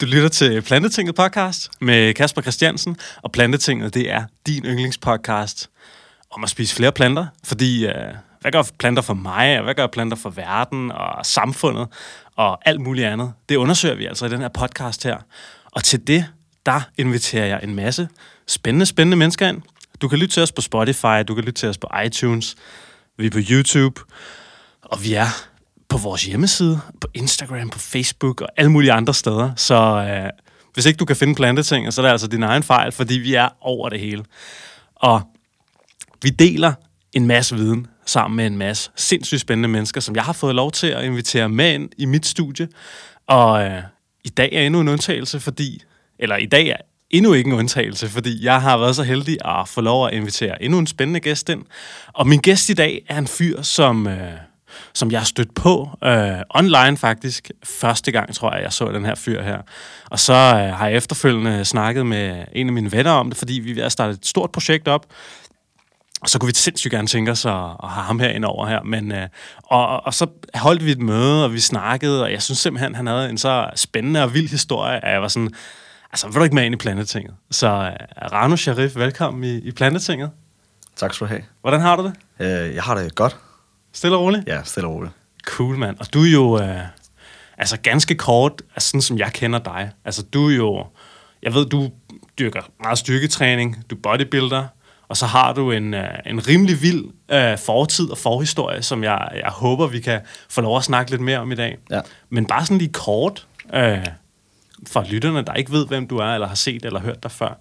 Du lytter til Plantetinget podcast med Kasper Christiansen, og Plantetinget, det er din yndlingspodcast om at spise flere planter, fordi øh, hvad gør planter for mig, og hvad gør planter for verden og samfundet og alt muligt andet? Det undersøger vi altså i den her podcast her. Og til det, der inviterer jeg en masse spændende, spændende mennesker ind. Du kan lytte til os på Spotify, du kan lytte til os på iTunes, vi er på YouTube, og vi er på vores hjemmeside, på Instagram, på Facebook og alle mulige andre steder. Så øh, hvis ikke du kan finde planteting, så er det altså din egen fejl, fordi vi er over det hele. Og vi deler en masse viden sammen med en masse sindssygt spændende mennesker, som jeg har fået lov til at invitere med ind i mit studie. Og øh, i dag er endnu en undtagelse, fordi... Eller i dag er endnu ikke en undtagelse, fordi jeg har været så heldig at få lov at invitere endnu en spændende gæst ind. Og min gæst i dag er en fyr, som... Øh, som jeg har stødt på øh, online faktisk. Første gang, tror jeg, jeg så den her fyr her. Og så øh, har jeg efterfølgende snakket med en af mine venner om det, fordi vi er ved at starte et stort projekt op. Og så kunne vi sindssygt gerne tænke os at, at have ham her ind over her. Men, øh, og, og så holdt vi et møde, og vi snakkede, og jeg synes simpelthen, han havde en så spændende og vild historie, at jeg var sådan, altså, vil du ikke med ind i Plantetinget? Så øh, Rano Sharif, velkommen i, i Plantetinget. Tak skal du have. Hvordan har du det? Øh, jeg har det godt. Stille og roligt? Ja, stille og roligt. Cool, mand. Og du er jo, øh, altså ganske kort, altså sådan som jeg kender dig. Altså du er jo, jeg ved, du dyrker meget styrketræning, du er bodybuilder, og så har du en, øh, en rimelig vild øh, fortid og forhistorie, som jeg, jeg håber, vi kan få lov at snakke lidt mere om i dag. Ja. Men bare sådan lige kort, øh, for lytterne, der ikke ved, hvem du er, eller har set eller hørt dig før.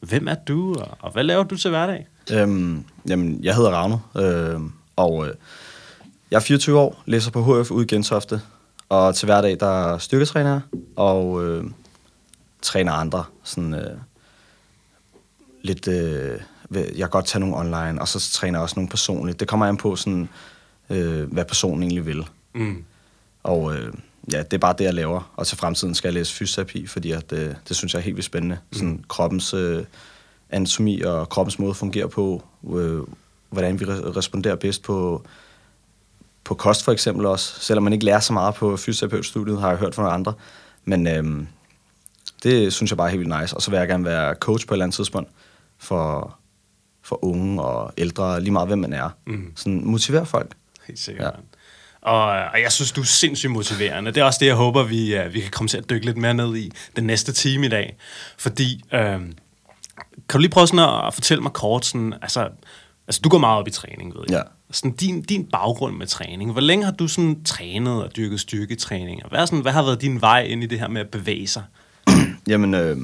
Hvem er du, og, og hvad laver du til hverdag? Øhm, jamen, jeg hedder Ravne, øh, og øh, jeg er 24 år, læser på HF ude i Gentofte, og til hverdag der er styrketræner og øh, træner andre. Sådan, øh, lidt, øh, jeg kan godt tage nogle online, og så træner jeg også nogle personligt. Det kommer an på, sådan, øh, hvad personen egentlig vil. Mm. Og øh, ja, det er bare det, jeg laver. Og til fremtiden skal jeg læse fysioterapi, fordi at, øh, det synes jeg er helt vildt spændende. Mm. Sådan kroppens øh, anatomi og kroppens måde fungerer på, øh, hvordan vi re- responderer bedst på, på kost for eksempel også. Selvom man ikke lærer så meget på fysioterapeutstudiet, har jeg hørt fra nogle andre. Men øh, det synes jeg bare er helt vildt nice. Og så vil jeg gerne være coach på et eller andet tidspunkt for, for unge og ældre, lige meget hvem man er. Mm. Sådan motivere folk. Helt sikkert. Ja. Og, og jeg synes, du er sindssygt motiverende. Det er også det, jeg håber, vi, uh, vi kan komme til at dykke lidt mere ned i den næste time i dag. Fordi, øh, kan du lige prøve sådan at fortælle mig kort, sådan, altså, altså du går meget op i træning, ved jeg. Ja. Sådan din, din baggrund med træning. Hvor længe har du sådan trænet og dyrket styrketræning? Og Hvad, sådan, hvad har været din vej ind i det her med at bevæge sig? Jamen, øh,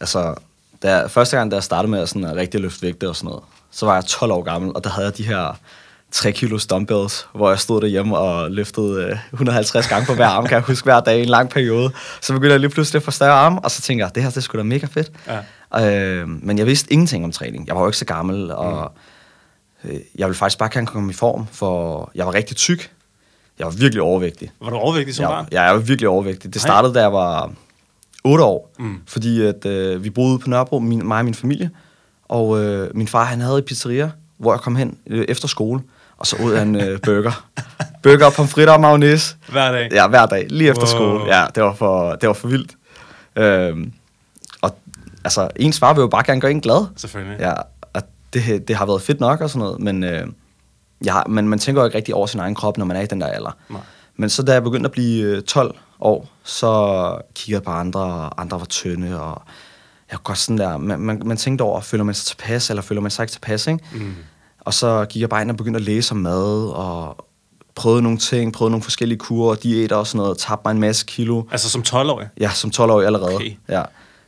altså, da første gang, da jeg startede med at, sådan, at rigtig løfte vægte og sådan noget, så var jeg 12 år gammel, og der havde jeg de her 3 kilo dumbbells, hvor jeg stod derhjemme og løftede øh, 150 gange på hver arm, kan jeg huske hver dag i en lang periode. Så begyndte jeg lige pludselig at få større arme, og så tænkte jeg, det her det er sgu da mega fedt. Ja. Øh, men jeg vidste ingenting om træning. Jeg var jo ikke så gammel, og øh, jeg ville faktisk bare gerne komme i form, for jeg var rigtig tyk. Jeg var virkelig overvægtig. Var du overvægtig som Jeg, barn? jeg er jo virkelig overvægtig. Det Nej. startede, da jeg var 8 år, Mm. fordi at, øh, vi boede på Nørrebro, min, mig og min familie, og øh, min far han havde et pizzeria, hvor jeg kom hen øh, efter skole, og så ud af en øh, burger. burger, pomfritter og mayonnaise. Hver dag? Ja, hver dag, lige efter Wow. skole. Ja, det var for, det var for vildt. Øhm, og altså, ens far vil jo bare gerne gøre en glad. Selvfølgelig. Ja, det, det har været fedt nok og sådan noget, men, øh, jeg har, men man tænker jo ikke rigtig over sin egen krop, når man er i den der alder. Nej. Men så da jeg begyndte at blive øh, 12 år, så kiggede jeg på andre, og andre var tynde, og jeg var godt sådan der, man, man, man tænkte over, føler man sig tilpas, eller føler man sig ikke tilpas, ikke? Mm. Og så gik jeg bare ind og begyndte at læse om mad, og prøvede nogle ting, prøvede nogle forskellige kurer, diæter og sådan noget, tabte mig en masse kilo. Altså som 12-årig? Ja, som 12-årig allerede. Okay. Ja.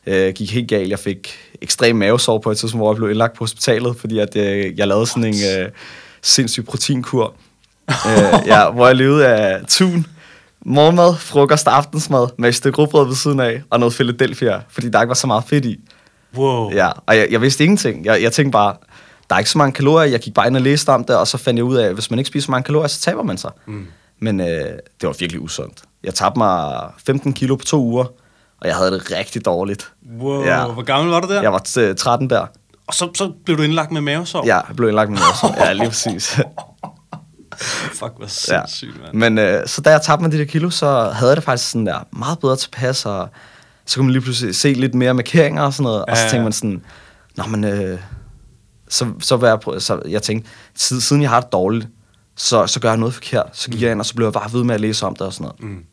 Øh, gik helt galt. Jeg fik ekstrem mavesår på et tidspunkt, hvor jeg blev indlagt på hospitalet, fordi at, øh, jeg lavede sådan en øh, sindssyg proteinkur, øh, ja, hvor jeg levede af tun, morgenmad, frokost og aftensmad med et stykke rugbrød ved siden af, og noget Philadelphia, fordi der ikke var så meget fedt i. Wow. Ja, og jeg, jeg vidste ingenting. Jeg, jeg tænkte bare, der er ikke så mange kalorier. Jeg gik bare ind og læste om det, og så fandt jeg ud af, at hvis man ikke spiser så mange kalorier, så taber man sig. Mm. Men øh, det var virkelig usundt. Jeg tabte mig 15 kilo på to uger, og jeg havde det rigtig dårligt. Wow. Ja. Hvor gammel var du der? Jeg var øh, 13 der. Og så, så blev du indlagt med mavesår? Ja, jeg blev indlagt med mavesår. Ja, lige præcis. Fuck, hvor sindssygt, mand. Men øh, så da jeg tabte mig de der kilo, så havde jeg det faktisk sådan der meget bedre tilpas, og så kunne man lige pludselig se lidt mere markeringer og sådan noget, og så Ja, ja. tænkte man sådan, nå men, øh, så, så, var jeg, så jeg tænkte, siden, siden jeg har det dårligt, så, så gør jeg noget forkert. Så gik jeg ind, og så blev jeg bare ved med at læse om det og sådan noget. Mm.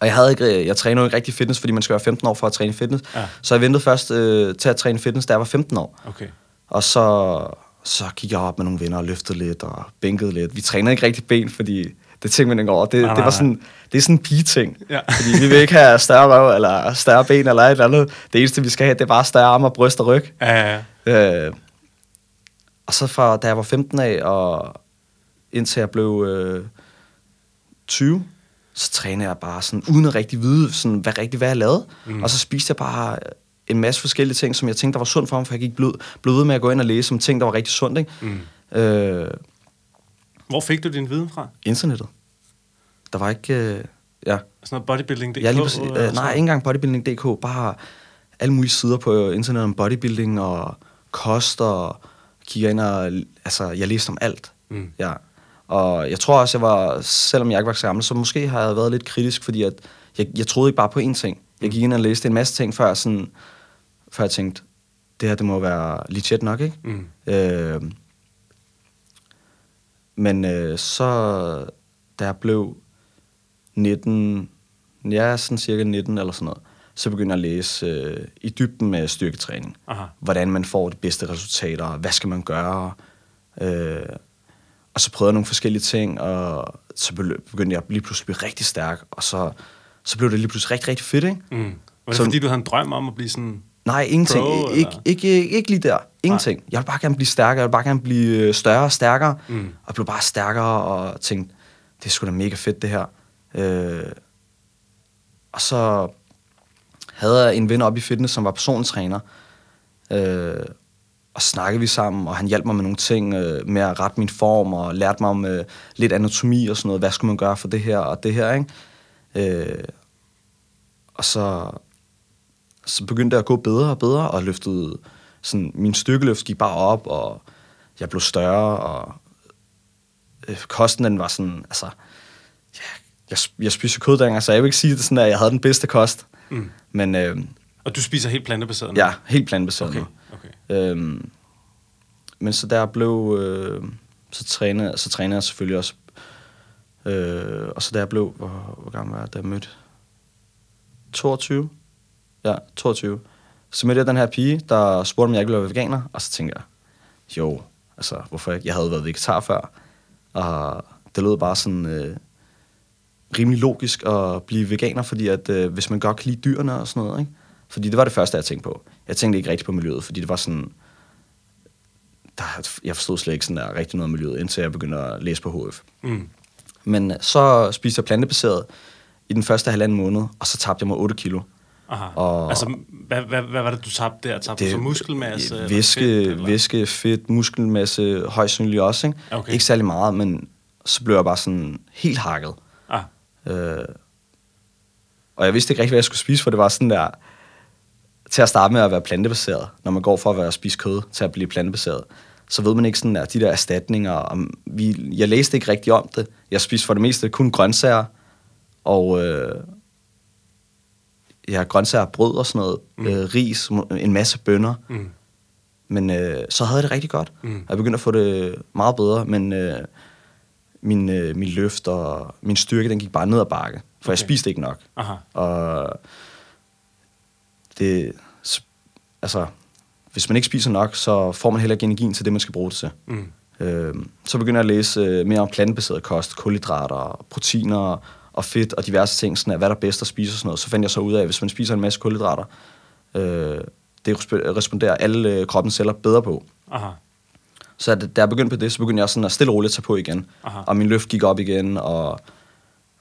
Og jeg havde ikke, jeg træner jo ikke rigtig fitness, fordi man skal være 15 år for at træne fitness. Ja. Så jeg ventede først øh, til at træne fitness, da jeg var 15 år. Okay. Og så, så gik jeg op med nogle venner og løftede lidt og bænkede lidt. Vi trænede ikke rigtig ben, fordi det tænkte man ikke over. Det, Nej, nej, det, var sådan, det er sådan en pige-ting. Ja. Fordi vi vil ikke have større røv eller større ben eller et eller andet. Det eneste, vi skal have, det er bare større arme og bryst og ryg. Ja, ja, ja. Øh, og så fra da jeg var 15 af, og indtil jeg blev øh, 20, så trænede jeg bare sådan, uden at rigtig vide, sådan, hvad rigtig hvad jeg lavede. Mm. Og så spiste jeg bare en masse forskellige ting, som jeg tænkte, der var sundt for mig, for jeg gik blød, ved med at gå ind og læse om ting, der var rigtig sundt. Ikke? Mm. Øh, Hvor fik du din viden fra? internettet. Der var ikke... Øh, ja, Sådan noget bodybuilding.dk? ja lige præcis, øh, sådan nej, noget? ikke engang bodybuilding.dk, bare alle mulige sider på internet om bodybuilding og kost, og kigger ind og... Altså, jeg læste om alt. Mm. Ja. Og jeg tror også, jeg var, selvom jeg ikke var så gammel, så måske har jeg været lidt kritisk, fordi at jeg, jeg troede ikke bare på én ting. Jeg gik ind og læste en masse ting, før, sådan, før jeg tænkte, det her, det må være legit nok, ikke? Mm. Øh, men øh, så, da jeg blev 19, ja, sådan cirka 19 eller sådan noget, så begyndte jeg at læse øh, i dybden med styrketræning. Aha. Hvordan man får de bedste resultater, hvad skal man gøre. Øh, og så prøvede jeg nogle forskellige ting, og så begyndte jeg lige pludselig at blive rigtig stærk, og så, så blev det lige pludselig rigtig, rigtig fedt, ikke? Mm. Var det Så- fordi, du havde en drøm om at blive sådan... Nej, ingenting. Pro, ikke, ikke, ikke, ikke lige der. Ingenting. Jeg vil bare gerne blive stærkere. Jeg vil bare gerne blive øh, større og stærkere. Mm. Og blev bare stærkere og tænkte, det er sgu da mega fedt, det her. Øh, og så havde jeg en ven op i fitness, som var personlig træner. Øh, og snakkede vi sammen, og han hjalp mig med nogle ting øh, med at rette min form, og lærte mig om øh, lidt anatomi og sådan noget. Hvad skulle man gøre for det her og det her, ikke? Øh, og så, så begyndte det at gå bedre og bedre, og løftede, sådan, min styrkeløft gik bare op, og jeg blev større, og øh, kosten den var sådan, altså, ja, jeg, jeg spiste kød dengang, så jeg vil ikke sige det sådan, at jeg havde den bedste kost. Mm. Men øh, Og du spiser helt plantebaseret nu? ja, helt plantebaseret Okay, nu. okay. Øhm, men så der blev, øh, så trænede, så trænede jeg selvfølgelig også. Øh, og så da jeg blev, hvor, hvor gammel var jeg, da jeg mødte? 22? Ja, 22. Så mødte jeg den her pige, der spurgte, om jeg ikke ville være veganer, og så tænkte jeg, jo, altså, hvorfor ikke? Jeg havde været vegetar før, og det lød bare sådan øh, rimelig logisk at blive veganer, fordi at øh, hvis man godt kan lide dyrene og sådan noget, ikke? Fordi det var det første, jeg tænkte på. Jeg tænkte ikke rigtig på miljøet, fordi det var sådan... Der, jeg forstod slet ikke sådan der rigtig noget om miljøet, indtil jeg begyndte at læse på HF. Mm. Men øh, så spiste jeg plantebaseret i den første halvanden måned, og så tabte jeg mig 8 kilo. Aha. Og- altså, hvad, hvad, hvad var det, du tabte der? Tabte du så muskelmasse? Væske, fedt, eller? væske, fedt, muskelmasse, højst sandsynligt også. Ikke? Okay. ikke særlig meget, men så blev jeg bare sådan helt hakket. Ah, Øh, og jeg vidste ikke rigtig, hvad jeg skulle spise, for det var sådan der, til at starte med at være plantebaseret, når man går fra at være at spise kød til at blive plantebaseret, så ved man ikke sådan der, de der erstatninger. Om vi, jeg læste ikke rigtig om det. Jeg spiste for det meste kun grøntsager, og øh, ja, grøntsager, brød og sådan noget, Mm. øh, ris, en masse bønner. mm. Men øh, så havde jeg det rigtig godt. Mm. Jeg begyndte at få det meget bedre, men øh, min, øh, min løft og min styrke, den gik bare ned ad bakke. For okay. jeg spiste ikke nok. Aha. Og det, altså, hvis man ikke spiser nok, så får man heller ikke energien til det, man skal bruge det til. Mm. Øh, så begynder jeg at læse øh, mere om plantebaseret kost, kulhydrater, proteiner og fedt og diverse ting, sådan at, hvad der er bedst at spise og sådan noget. Så fandt jeg så ud af, at hvis man spiser en masse kulhydrater, øh, det resp- responderer alle øh, kroppens celler bedre på. Aha. Så da jeg begyndte på det, så begyndte jeg sådan at stille og roligt tage på igen. Aha. Og min løft gik op igen, og,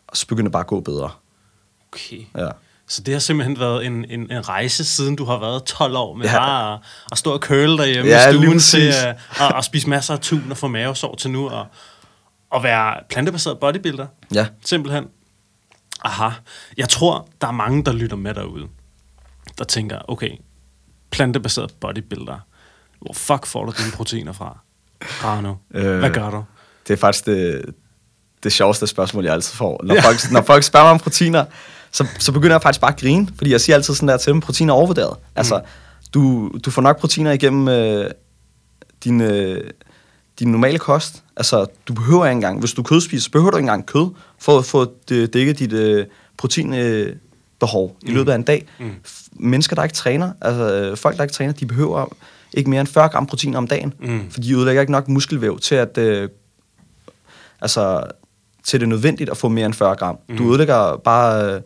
og så begyndte det bare at gå bedre. Okay. Ja. Så det har simpelthen været en, en, en rejse, siden du har været 12 år, med ja. Bare at, at stå og køle derhjemme Ja, i stuen til at, at, at spise masser af tun og få mavesår til nu, og, og være plantebaseret bodybuilder. Ja. Simpelthen. Aha. Jeg tror, der er mange, der lytter med derude, der tænker, okay, plantebaseret bodybuilder, hvor fuck får du dine proteiner fra? Rano, Øh. hvad gør du? Det er faktisk det, det sjoveste spørgsmål, jeg altid får. Når, ja. folk, når folk spørger mig om proteiner, så, så begynder jeg faktisk bare at grine, fordi jeg siger altid sådan der til dem, proteiner er overvurderet. Mm. Altså, du, du får nok proteiner igennem øh, din, øh, din normale kost. Altså, du behøver ikke engang, hvis du kødspiser, så behøver du ikke engang kød, for at få dækket dit øh, proteinbehov øh, behov i løbet af en dag. Mm. Mennesker, der ikke træner, altså folk, der ikke træner, de behøver ikke mere end 40 gram protein om dagen, mm. for de udlægger ikke nok muskelvæv til at øh, altså til det nødvendigt at få mere end 40 gram. Mm. Du udlægger bare øh,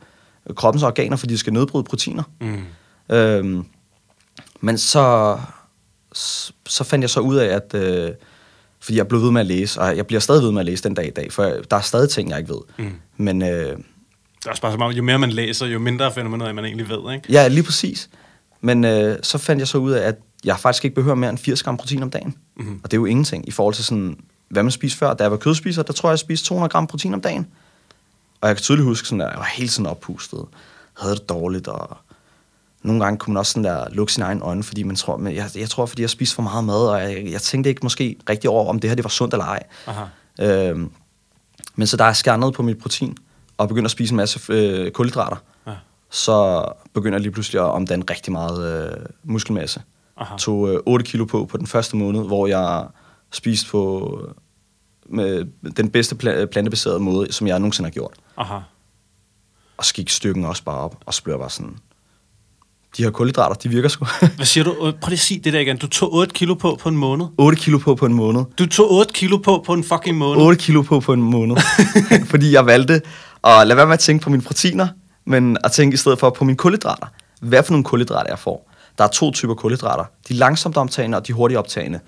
kroppens organer, fordi de skal nedbryde proteiner. Mm. Øhm, men så, så fandt jeg så ud af, at øh, fordi jeg blev ved med at læse, og jeg bliver stadig ved med at læse den dag i dag, for der er stadig ting, jeg ikke ved. Mm. Men, øh, det er også bare som om, jo mere man læser, jo mindre finder man ud af, man egentlig ved, ikke? Ja, lige præcis. Men øh, så fandt jeg så ud af, at jeg faktisk ikke behøver mere end 80 gram protein om dagen. Mm. Og det er jo ingenting i forhold til sådan, hvad man spiser før. Da jeg var kødspiser, der tror jeg, jeg spiste 200 gram protein om dagen. Og jeg kan tydeligt huske, sådan, at jeg var helt sådan oppustet. Havde det dårligt, og nogle gange kunne man også sådan der lukke sin egen øjne, fordi man tror, men jeg, jeg tror, fordi jeg spiste for meget mad, og jeg, jeg tænkte ikke måske rigtig over, om det her det var sundt eller ej. Aha. Øhm, men så da jeg skærer ned på mit protein, og begynder at spise en masse øh, kulhydrater, ja. så begynder jeg lige pludselig at omdanne rigtig meget øh, muskelmasse. Aha. Tog øh, 8 kilo på på den første måned, hvor jeg spiste på med den bedste pla- plantebaserede måde, som jeg nogensinde har gjort. Aha. Og så gik stykken også bare op, og så blev jeg bare sådan, de her kulhydrater, de virker sgu. Hvad siger du? Prøv lige at sige det der igen. Du tog 8 kilo på på en måned. 8 kilo på på en måned. Du tog 8 kilo på på en fucking måned. 8 kilo på på en måned. Fordi jeg valgte at lade være med at tænke på mine proteiner, men at tænke i stedet for på mine kulhydrater. Hvad for nogle kulhydrater jeg får? Der er to typer kulhydrater. De langsomt optagende og de hurtigt optagende.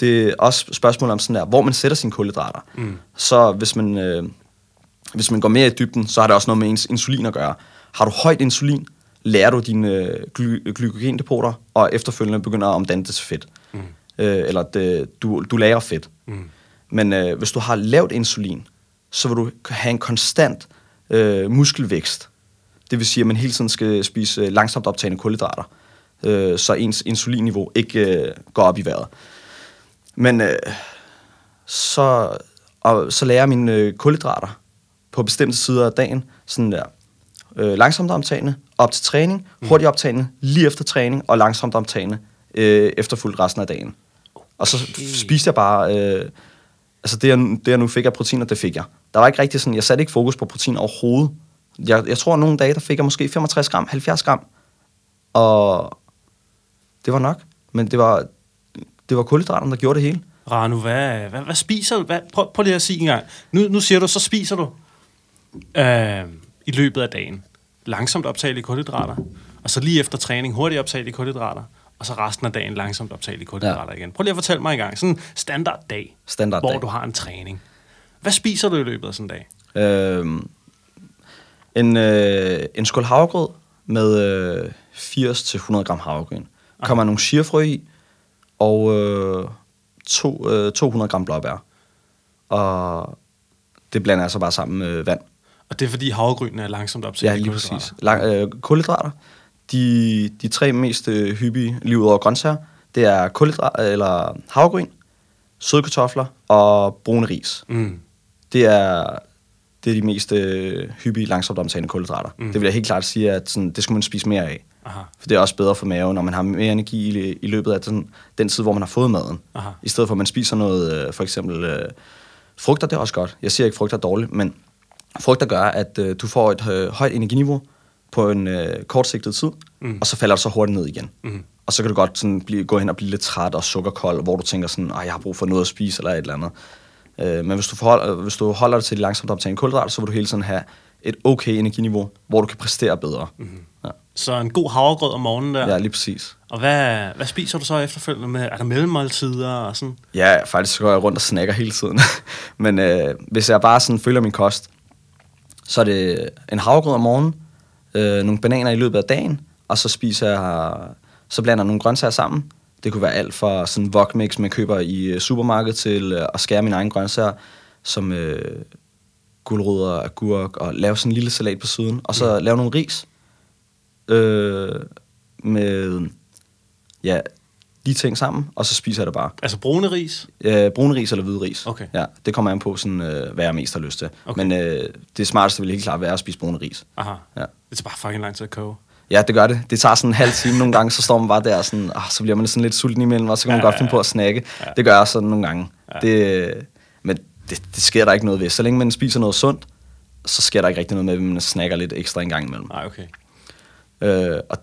Det er også spørgsmål om sådan der, hvor man sætter sine kulhydrater. Mm. Så hvis man, øh, hvis man går mere i dybden, så har det også noget med ens insulin at gøre. Har du højt insulin, lærer du dine øh, gly- glykogendepoter, og efterfølgende begynder at omdanne det til fedt. Mm. Øh, eller det, du, du lærer fedt. Mm. Men øh, hvis du har lavt insulin, så vil du have en konstant øh, muskelvækst. Det vil sige, at man hele tiden skal spise øh, langsomt optagende kulhydrater, øh, så ens insulinniveau ikke øh, går op i vejret. Men øh, så, og, så lærer jeg mine øh, kulhydrater på bestemte sider af dagen, sådan der øh, langsomt optagende, op til træning, mm. hurtigt optagende, lige efter træning, og langsomt optagende, øh, efterfulgt resten af dagen. Okay. Og så spiste jeg bare, øh, altså det jeg, det jeg nu fik af proteiner, det fik jeg. Der var ikke rigtig sådan, jeg satte ikke fokus på protein overhovedet. Jeg, jeg tror, at nogle dage, der fik jeg måske 65 gram, 70 gram, og det var nok. Men det var, det var kulhydraterne, der gjorde det hele. Ranu, hvad, hvad, hvad spiser du? Hvad, prøv, prøv lige at sige en gang. Nu, nu siger du, så spiser du øh, i løbet af dagen langsomt optagelige kulhydrater, og så lige efter træning hurtigt optagelige kulhydrater, og så resten af dagen langsomt optagelige kulhydrater ja. igen. Prøv lige at fortælle mig en gang. Sådan en standard dag, standard hvor dag. du har en træning. Hvad spiser du i løbet af sådan en dag? Øhm, en, øh, en skål havregrød med øh, 80-100 gram havregryn. Kommer nogle chiafrø i, og øh, to, øh, 200 gram blåbær. Og det blander jeg så bare sammen med vand. Og det er fordi havregrynene er langsomt op Ja, lige præcis. Lang, øh, kulhydrater. De, de tre mest øh, hyppige lige over grøntsager, det er kulhydrater, eller havregryn, søde kartofler og brune ris. Mm. Det er det er de mest øh, hyppige langsomt omtagende kulhydrater. Mm. Det vil jeg helt klart sige, at sådan, det skal man spise mere af. Aha. For det er også bedre for maven, når man har mere energi i, i løbet af den, den tid, hvor man har fået maden. Aha. I stedet for, at man spiser noget, øh, for eksempel øh, frugter, det er også godt. Jeg siger ikke, frugter er dårligt, men frugter gør, at øh, du får et øh, højt energiniveau på en øh, kortsigtet tid, mm. og så falder det så hurtigt ned igen. Mm. Og så kan du godt sådan blive, gå hen og blive lidt træt og sukkerkold, hvor du tænker sådan, jeg har brug for noget at spise eller et eller andet. Øh, men hvis du, forhold, hvis du holder dig til de langsomt optagende kulhydrater, så vil du hele tiden have et okay energiniveau, hvor du kan præstere bedre. Mm. Ja. Så en god havregrød om morgenen der. Ja, lige præcis. Og hvad, hvad spiser du så efterfølgende med? Er der mellemmåltider og sådan? Ja, faktisk så går jeg rundt og snakker hele tiden. Men øh, hvis jeg bare sådan følger min kost, så er det en havregrød om morgenen, øh, nogle bananer i løbet af dagen, og så spiser jeg, så blander jeg nogle grøntsager sammen. Det kunne være alt fra sådan wokmix, man køber i øh, supermarkedet, til øh, at skære mine egne grøntsager, som øh, guldrødder, agurk, og lave sådan en lille salat på siden, og så mm. lave nogle ris øh, med, ja, de ting sammen, og så spiser jeg det bare. Altså brune ris? Øh, brune ris eller hvide ris. Okay. Ja, det kommer an på, sådan, øh, hvad jeg mest har lyst til. Okay. Men øh, det smarteste vil helt klart være at spise brune ris. Aha. Ja. Det tager bare fucking lang tid at koge. Ja, det gør det. Det tager sådan en halv time nogle gange, så står man bare der, og sådan, ah, så bliver man sådan lidt sulten imellem, og så kan man Ja, godt ja, finde på at snakke. Ja. Det gør jeg sådan nogle gange. Ja. Det, men det, det sker der ikke noget ved. Så længe man spiser noget sundt, så sker der ikke rigtig noget med, at man snakker lidt ekstra en gang imellem. Nej, okay. Øh, og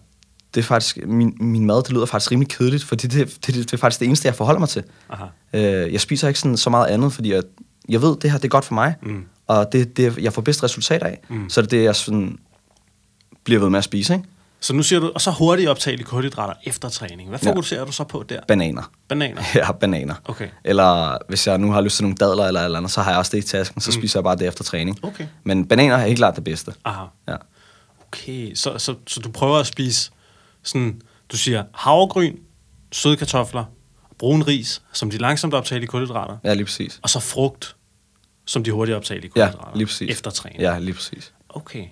det er faktisk, min, min mad, det lyder faktisk rimelig kedeligt, fordi det, det, det, det er faktisk det eneste, jeg forholder mig til. Aha. Øh, jeg spiser ikke sådan så meget andet, fordi jeg, jeg ved, det her det er godt for mig, Mm. og det det, jeg får bedst resultat af. Mm. Så det er det, jeg sådan bliver ved med at spise. Ikke? Så nu siger du, og så hurtigt optagelige kulhydrater efter træning. Hvad Ja. fokuserer du så på der? Bananer. Bananer? Ja, bananer. Okay. Eller hvis jeg nu har lyst til nogle dadler eller eller andet, så har jeg også det i tasken, så mm. spiser jeg bare det efter træning. Okay. Men bananer er helt klart det bedste. Aha. Ja. Okay, så, så, så du prøver at spise sådan, du siger havregryn, søde kartofler, brun ris, som de langsomt optagelige kulhydrater, ja, lige præcis. og så frugt, som de hurtigt optagelige Ja, kulhydrater. lige præcis. Efter træning. Ja, lige præcis. Okay.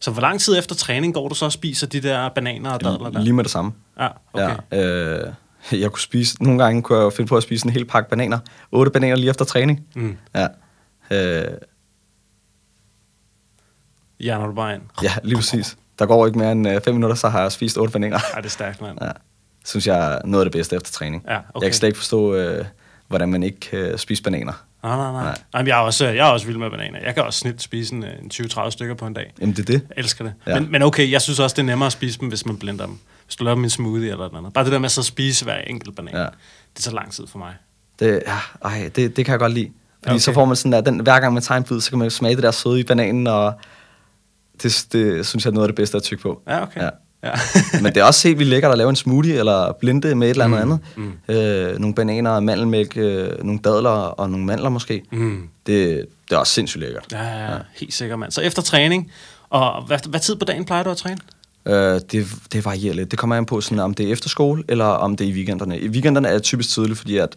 Så hvor lang tid efter træning går du så og spiser de der bananer og dadler der? Lige med det samme. Ja, okay. Ja, øh, jeg kunne spise, nogle gange kunne jeg finde på at spise en hel pakke bananer. Otte bananer lige efter træning. Mm. Ja. Øh, Du bare ind? ja, lige præcis. Der går ikke mere end øh, fem minutter, så har jeg spist otte bananer. Ej, det er stærkt, mand. Ja. Synes jeg er noget af det bedste efter træning. Ja, Jeg okay. kan slet ikke forstå, øh, hvordan man ikke kan spise bananer. Nej, nej, nej. Nej. Jamen, jeg, er også, jeg er også vild med bananer. Jeg kan også snit spise en, øh, en 20-30 stykker på en dag. Jamen, det er det. Jeg elsker det. Ja. Ja. Men, men okay, jeg synes også, det er nemmere at spise dem, hvis man blender dem. Hvis du laver dem en smoothie eller noget andet. Bare det der med så at spise hver enkelt banan. Ja. Ja. Det tager lang tid for mig. Det, ja, ej, det, det kan jeg godt lide. Fordi okay. så får man sådan der, den, hver gang man tager en bid, så kan man smage det der søde i bananen, og det, det synes jeg er noget af det bedste at tykke på. Ja, okay. Ja. Ja. Men det er også helt vildt lækkert at lave en smoothie, eller blinde med et eller andet Mm, andet. Øh, nogle bananer, mandelmælk, øh, nogle dadler og nogle mandler måske. mm. Det, det er også sindssygt lækkert. ja, ja, ja. Helt sikkert, mand. Så efter træning, og hvad, hvad tid på dagen plejer du at træne? Øh, det, det varierer lidt. Det kommer an på, sådan, om det er efter skole, eller om det er i weekenderne. I weekenderne er det typisk tidligt, fordi at,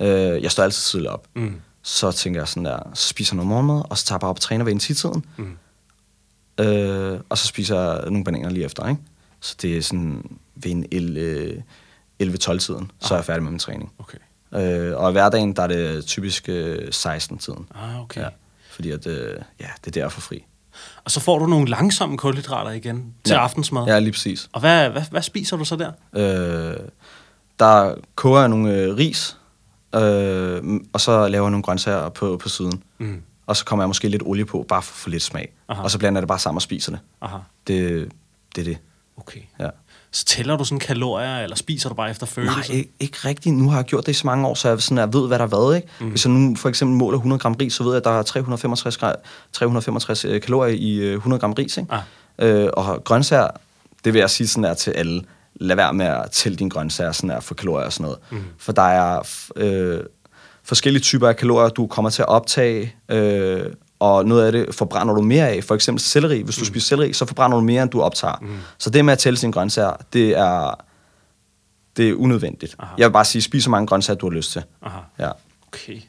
øh, jeg står altid tidligt op. Mm. Så tænker jeg sådan der, så spiser noget morgenmad, og så tager jeg bare op og træner ved en tiden. Mm. Øh, og så spiser jeg nogle bananer lige efter, ikke? Så det er sådan ved en el- øh, 11-12-tiden, så er jeg færdig med min træning. Okay. Øh, og i hverdagen, der er det typisk øh, 16-tiden. Ah, okay. Ja, fordi at, øh, ja, det er der, får fri. Og så får du nogle langsomme kulhydrater igen til ja. aftensmad. Ja, lige præcis. Og hvad, hvad, hvad spiser du så der? Øh, der koger jeg nogle øh, ris, øh, og så laver jeg nogle grøntsager på, på siden. Mm. Og så kommer jeg måske lidt olie på, bare for at få lidt smag. Aha. Og så blander jeg det bare sammen og spiser det. Aha. Det, det er det. Okay. Ja. Så tæller du sådan kalorier, eller spiser du bare efter følelse? Nej, ikke, ikke rigtigt. Nu har jeg gjort det i så mange år, så jeg, sådan, jeg ved, hvad der er hvad. Ikke? Mm. Hvis jeg nu for eksempel måler 100 gram ris, så ved jeg, at der er 365, gra- 365 øh, kalorier i øh, 100 gram ris. Ikke? Ah. Øh, og grøntsager, det vil jeg sige sådan der til alle. Lad være med at tælle dine grøntsager sådan der, for kalorier og sådan noget. Mm. For der er øh, forskellige typer af kalorier, du kommer til at optage, øh, og noget af det forbrænder du mere af. For eksempel selleri. Hvis du mm. spiser selleri, så forbrænder du mere, end du optager. Mm. Så det med at tælle sine grøntsager, det er, det er unødvendigt. Aha. Jeg vil bare sige, spis så mange grøntsager, du har lyst til. Aha. Ja. Okay.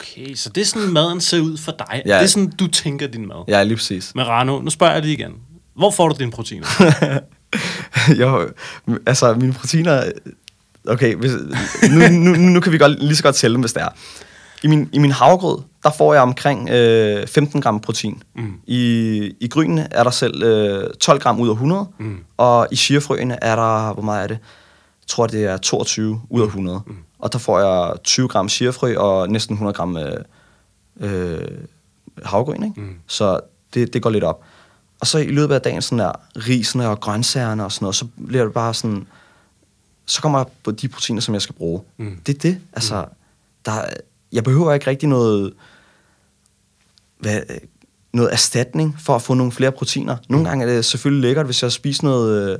Okay, så det er sådan, maden ser ud for dig. Ja. Det er sådan, du tænker din mad. Ja, lige præcis. Men Rano, nu spørger jeg dig igen. Hvor får du dine proteiner? jo, altså mine proteiner... Okay, hvis, nu, nu, nu kan vi godt, lige så godt tælle dem, hvis det er. I min, i min havregrød, der får jeg omkring øh, 15 gram protein. Mm. I, I grynen er der selv øh, 12 gram ud af 100, mm. og i chiafrøene er der, hvor meget er det? Jeg tror, det er 22 ud af 100. Mm. Og der får jeg 20 gram chiafrø og næsten 100 gram øh, øh, havregryn, ikke? Mm. Så det, det går lidt op. Og så i løbet af dagen, sådan der, risene og grøntsagerne og sådan noget, så bliver det bare sådan, så kommer jeg på de proteiner, som jeg skal bruge. Mm. Det er det. Altså, mm. der, jeg behøver ikke rigtig noget, hvad, noget erstatning for at få nogle flere proteiner. Nogle gange er det selvfølgelig lækkert, hvis jeg spiser noget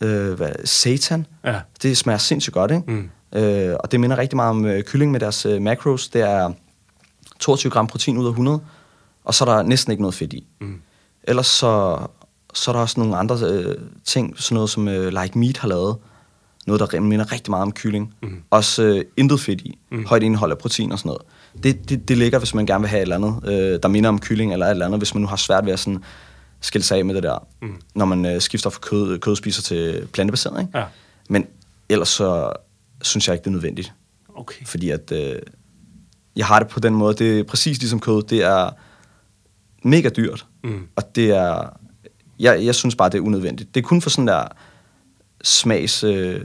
øh, øh, hvad, satan. Ja. Det smager sindssygt godt, ikke? Mm. Øh, og det minder rigtig meget om øh, kylling med deres øh, macros. Det er 22 gram protein ud af 100, og så er der næsten ikke noget fedt i. Mm. Ellers så, så er der også nogle andre øh, ting, sådan noget som øh, Like Meat har lavet. Noget, der minder rigtig meget om kylling. Mm. Også øh, intet fedt i. Mm. Højt indhold af protein og sådan noget. Det, det, det ligger, hvis man gerne vil have et eller andet, øh, der minder om kylling eller et eller andet, hvis man nu har svært ved at sådan, skille sig af med det der, mm. når man øh, skifter fra kød, kødspiser til plantebaseret. Ikke? Ja. Men ellers så synes jeg ikke, det er nødvendigt. Okay. Fordi at, øh, jeg har det på den måde, det er præcis ligesom kød, det er mega dyrt, Mm. og det er, jeg, jeg synes bare, det er unødvendigt. Det er kun for sådan der smags, øh,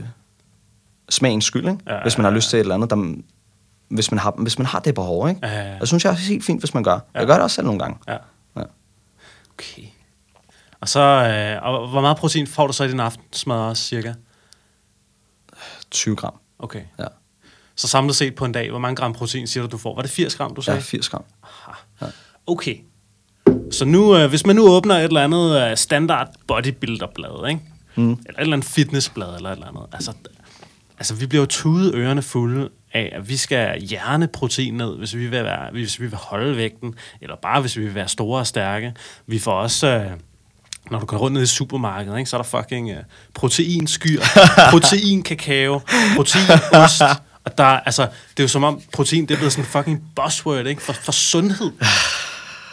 smagens skyld, ikke? Ja, hvis man har lyst til et eller andet, der, hvis, man har, hvis man har det behov, ikke? Ja, ja, ja. Og synes jeg er helt fint, hvis man gør. Ja. Jeg gør det også selv nogle gange. Ja. Ja. Okay. Og så, øh, og hvor meget protein får du så i din aftensmad også, cirka? 20 gram. Okay. Ja. Så samlet set på en dag, hvor mange gram protein siger du, du får? Var det 80 gram, du sagde? Ja, 80 gram. Ja. Okay. Så nu, øh, hvis man nu åbner et eller andet øh, standard bodybuilderblad, ikke? Mm. eller et eller andet fitnessblad, eller et eller andet, altså, altså vi bliver jo tudet ørerne fulde af, at vi skal hjerne protein ned, hvis vi, vil være, hvis vi vil holde vægten, eller bare hvis vi vil være store og stærke. Vi får også... Øh, når du går rundt ned i supermarkedet, ikke, så er der fucking uh, proteinskyr, protein kakao, protein ost. Og der, er- altså, det er jo som om protein det er blevet sådan en fucking buzzword ikke, for, for sundhed.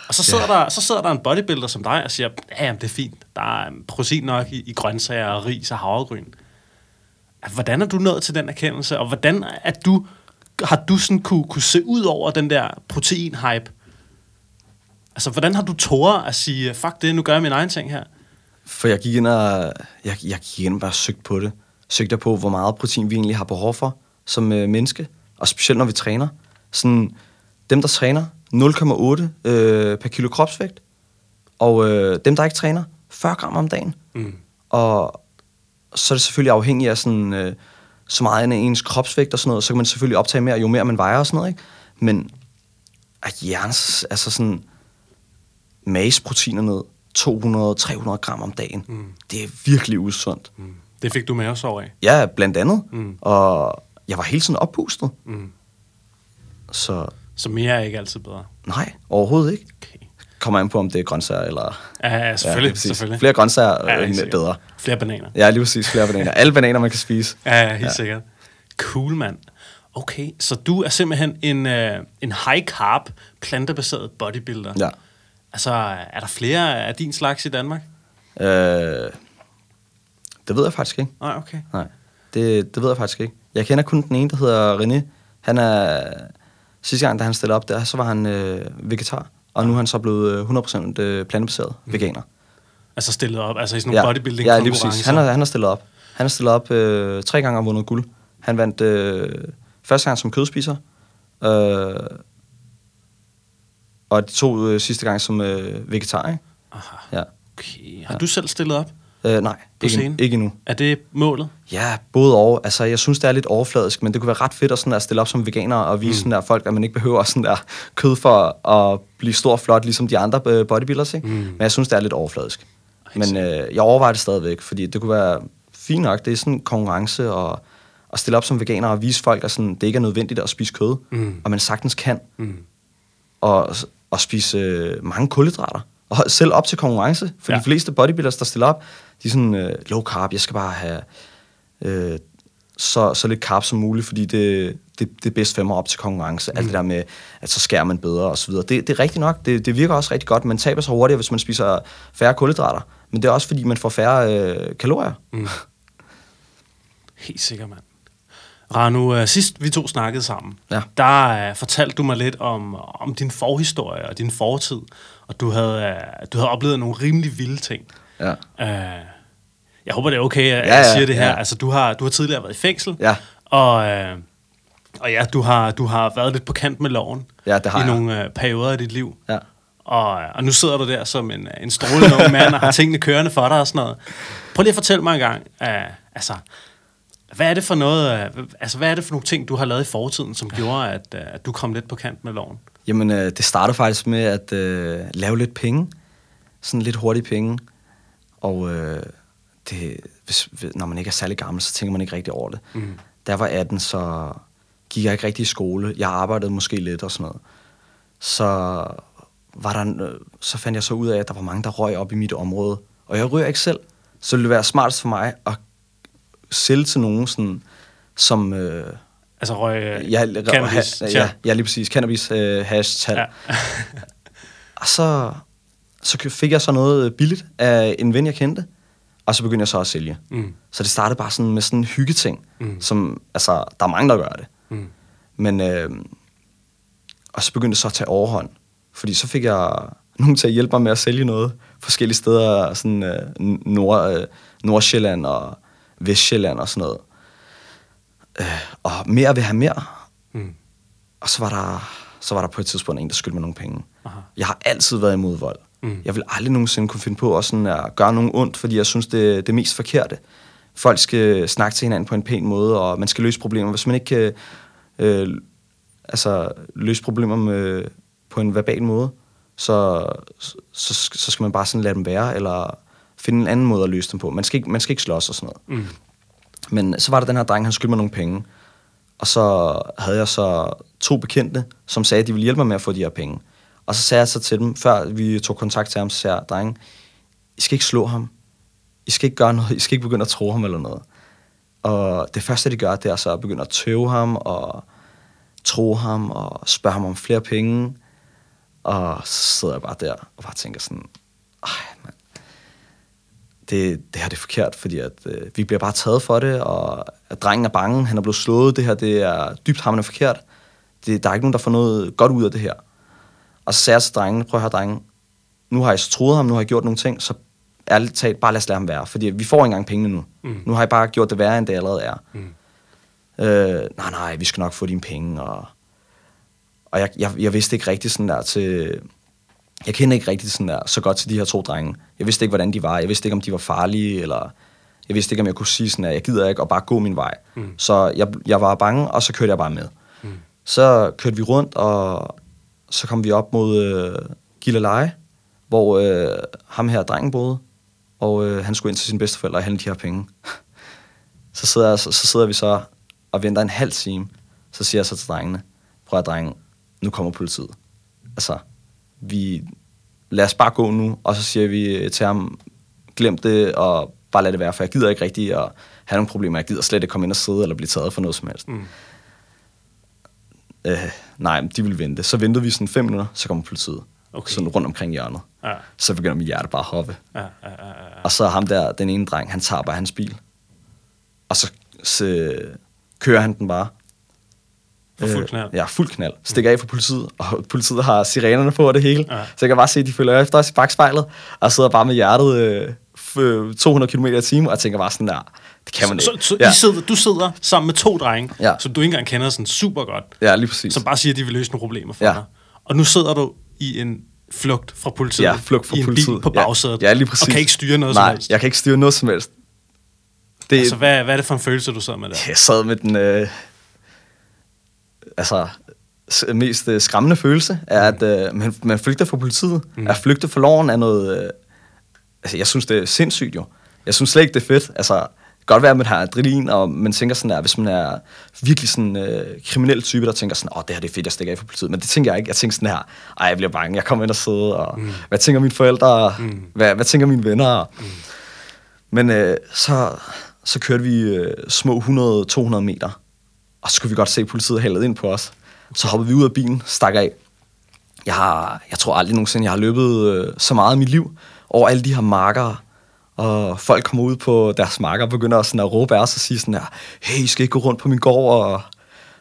Og så sidder, der, så sidder der en bodybuilder som dig og siger, ja, jamen, det er fint. Der er protein nok i, i grøntsager og ris og havregryn. Hvordan er du nået til den erkendelse, og hvordan er du, har du sådan kunne, kunne se ud over den der protein-hype? Altså, hvordan har du tåret at sige, fuck det, nu gør jeg min egen ting her? For jeg gik ind og, jeg, jeg gik ind og bare søgte på det. Søgte på, hvor meget protein vi egentlig har behov for som øh, menneske. Og specielt når vi træner. Sådan, dem, der træner, 0,8 øh, per kilo kropsvægt. Og øh, dem, der ikke træner, 40 gram om dagen. Mm. Og så er det selvfølgelig afhængigt af sådan, øh, så meget af ens kropsvægt og sådan noget. Så kan man selvfølgelig optage mere, jo mere man vejer og sådan noget. Ikke? Men at hjernes, altså sådan, mageproteiner ned 200-300 gram om dagen. Mm. Det er virkelig usundt. Mm. Det fik du med os over af. Ja, blandt andet. Mm. Og jeg var hele tiden oppustet. Mm. Så Så mere er ikke altid bedre. nej, overhovedet ikke. Okay. Kommer an på, om det er grøntsager eller... Ja, ja selvfølgelig. præcis. selvfølgelig. Flere grøntsager Ja, ja, med sikkert. bedre. Flere bananer. Ja, lige præcis. Flere bananer. Alle bananer, man kan spise. Ja, ja helt ja. Ja. sikkert. Cool, mand. Okay, så du er simpelthen en, øh, en high-carb, plantebaseret bodybuilder. Ja. Altså, er der flere af din slags i Danmark? Øh, det ved jeg faktisk ikke. Nej, okay. Nej, det, det ved jeg faktisk ikke. Jeg kender kun den ene, der hedder René. Han er... Sidste gang, da han stillede op der, så var han øh, vegetar. Og nu er han så blevet øh, 100% øh, plantebaseret Mm. veganer. Altså stillet op, altså i sådan nogle bodybuilding ja, lige præcis. Han har, han har stillet op. Han har stillet op øh, tre gange og vundet guld. Han vandt øh, første gang som kødspiser. Øh, og de to øh, sidste gang som øh, vegetar, ikke? Aha, Ja. okay. Har du selv stillet op? Øh, nej, På ikke, scenen? ikke endnu. Er det målet? Ja, både og. Altså, jeg synes, det er lidt overfladisk, men det kunne være ret fedt at, sådan at stille op som veganer og vise mm. sådan der folk, at man ikke behøver sådan der kød for at blive stor og flot, ligesom de andre øh, bodybuilders, ikke? Mm. Men jeg synes, det er lidt overfladisk. Men øh, jeg overvejer det stadigvæk, fordi det kunne være fint nok. Det er sådan en konkurrence og at stille op som veganer og vise folk, at sådan, det ikke er nødvendigt at spise kød, Mm. og man sagtens kan, Mm. og, og spise øh, mange kulhydrater. Og selv op til konkurrence, for ja. de fleste bodybuilders, der stiller op, de er sådan øh, low carb, jeg skal bare have øh, så, så lidt carb som muligt, fordi det, det, det er bedst for mig op til konkurrence. Mm. Alt det der med, at så skærer man bedre og så videre. Det, det er rigtigt nok, det, det virker også rigtig godt. Man taber sig hurtigere, hvis man spiser færre kulhydrater. Men det er også, fordi man får færre øh, kalorier. Mm. Helt sikkert, mand. Ranu, uh, sidst vi to snakkede sammen, Ja. der uh, fortalte du mig lidt om, om din forhistorie og din fortid, og du havde, uh, du havde oplevet nogle rimelig vilde ting. Ja. Uh, jeg håber, det er okay, at Ja, jeg siger det her. ja. Altså, du har, du har tidligere været i fængsel, Ja. og, uh, og ja, du har, du har været lidt på kant med loven Ja, det har i jeg. nogle uh, perioder af dit liv. Ja. Og, og nu sidder du der som en, en strålende ung mand og har tingene kørende for dig og sådan noget. Prøv lige at fortælle mig en gang, uh, altså, hvad er det for noget, uh, altså, hvad er det for nogle ting, du har lavet i fortiden, som gjorde, at, uh, at du kom lidt på kant med loven? Jamen, øh, det startede faktisk med at øh, lave lidt penge. Sådan lidt hurtige penge. Og øh, det, hvis, når man ikke er særlig gammel, så tænker man ikke rigtig over det. Mm. Da jeg var 18, så gik jeg ikke rigtig i skole. Jeg arbejdede måske lidt og sådan noget. Så, var der, en- øh, så fandt jeg så ud af, at der var mange, der røg op i mit område. Og jeg ryger ikke selv. Så ville det være smartest for mig at sælge til nogen, sådan, som... Øh, Altså røg uh, ja, cannabis, ha, ja, ja, lige præcis. Cannabis, øh, hash, tal. Ja. Og så, så fik jeg så noget billigt af en ven, jeg kendte. Og så begyndte jeg så at sælge. Mm. Så det startede bare sådan med sådan en hyggeting, mm. som, altså, der er mange, der gør det. Mm. Men, øh, og så begyndte det så at tage overhånd. Fordi så fik jeg nogen til at hjælpe mig med at sælge noget forskellige steder, sådan øh, Nord, øh, Nordsjælland og Vestjylland og sådan noget. Øh, og mere vil have mere. Mm. Og så var der, så var der på et tidspunkt en, der skyldte mig nogle penge. Aha. Jeg har altid været imod vold. Mm. Jeg vil aldrig nogensinde kunne finde på at, sådan at gøre nogen ondt, fordi jeg synes, det er det mest forkerte. Folk skal snakke til hinanden på en pæn måde, og man skal løse problemer. Hvis man ikke kan øh, altså, løse problemer med, på en verbal måde, så, så, så skal man bare sådan lade dem være, eller finde en anden måde at løse dem på. Man skal ikke, man skal ikke slås og sådan noget. Mm. Men så var der den her dreng, han skyldte mig nogle penge. Og så havde jeg så to bekendte, som sagde, at de ville hjælpe mig med at få de her penge. Og så sagde jeg så til dem, før vi tog kontakt til ham, så sagde jeg, dreng, I skal ikke slå ham. I skal ikke gøre noget. I skal ikke begynde at tro ham eller noget. Og det første, de gør, det er så at begynde at tøve ham og tro ham og spørge ham om flere penge. Og så sidder jeg bare der og bare tænker sådan, ej, mand. Det, det her det er forkert, fordi at, øh, vi bliver bare taget for det, og at drengen er bange, han er blevet slået, det her det er dybt hammerende forkert. Det, der er ikke nogen, der får noget godt ud af det her. Og så sagde jeg til drengene, prøv at høre drenge, nu har jeg troet ham, nu har jeg gjort nogle ting, så ærligt talt, bare lad os lade ham være, fordi vi får ikke engang pengene nu. Mm. Nu har jeg bare gjort det værre, end det allerede er. Mm. Øh, nej, nej, vi skal nok få dine penge, og, og jeg, jeg, jeg vidste ikke rigtig sådan der til, jeg kender ikke rigtig sådan der, så godt til de her to drenge. Jeg vidste ikke, hvordan de var. Jeg vidste ikke, om de var farlige, eller jeg vidste ikke, om jeg kunne sige sådan, at jeg gider ikke at bare gå min vej. Mm. Så jeg, jeg var bange, og så kørte jeg bare med. Mm. Så kørte vi rundt, og så kom vi op mod øh, Gilleleje, hvor øh, ham her drengen boede, og øh, han skulle ind til sine bedsteforældre og hente de her penge. så, sidder, så, så sidder vi så og venter en halv time. Så siger jeg så til drengene, prøv at drenge, nu kommer politiet. Altså, vi, lad os bare gå nu, og så siger vi til ham, glem det, og bare lad det være, for jeg gider ikke rigtig at have nogle problemer. Jeg gider slet ikke komme ind og sidde eller blive taget for noget som helst. Mm. Øh, nej, de ville vente. Så ventede vi sådan fem minutter, så kommer politiet. Okay. Sådan rundt omkring hjørnet. Ja, Så begynder mit hjerte bare at hoppe. ja, ja, ja, ja. Og så ham der, den ene dreng, han tager bare hans bil. Og så, så kører han den bare. For fuld knald. Øh, ja, fuld knald. Stikker af for politiet, og politiet har sirenerne på og det hele. Ja. Så jeg kan bare se, at de følger efter os i bagspejlet, og sidder bare med hjertet øh, f- 200 km i timen, og tænker bare sådan der, det kan man Så, ikke. så ja. I sidder, du sidder sammen med to drenge, Ja. som du ikke engang kender sådan super godt, ja, lige præcis. som bare siger, at de vil løse nogle problemer for Ja. dig. Og nu sidder du i en flugt fra politiet, Ja, flugt fra i en politiet. bil på Ja. bagsædet, Ja, lige præcis. og kan ikke styre noget Nej, som helst. jeg kan ikke styre noget som helst. Det, Altså, hvad, hvad er det for en følelse, du sidder med der? Jeg sad med den øh, altså, mest øh, skræmmende følelse, er, at øh, man, man flygter fra politiet. Mm. At flygte fra loven er noget... Øh, altså, jeg synes, det er sindssygt jo. Jeg synes slet ikke, det er fedt. Altså, det kan godt være, at man har adrenalin, og man tænker sådan der, hvis man er virkelig sådan øh, kriminel type, der tænker sådan, åh, det her det er fedt, jeg stikker af fra politiet. Men det tænker jeg ikke. Jeg tænker sådan her, ej, jeg bliver bange, jeg kommer ind og sidder, og mm. hvad tænker mine forældre, mm. hvad, hvad tænker mine venner? Mm. Men øh, så, så kørte vi øh, små 100-200 meter, og så kunne vi godt se, at politiet hældet ind på os. Så hoppede vi ud af bilen, stak af. Jeg, har, jeg tror aldrig nogensinde, jeg har løbet øh, så meget i mit liv over alle de her marker. Og folk kommer ud på deres marker og begynder sådan at råbe af os og sige sådan her, hey, I skal ikke gå rundt på min gård. Og,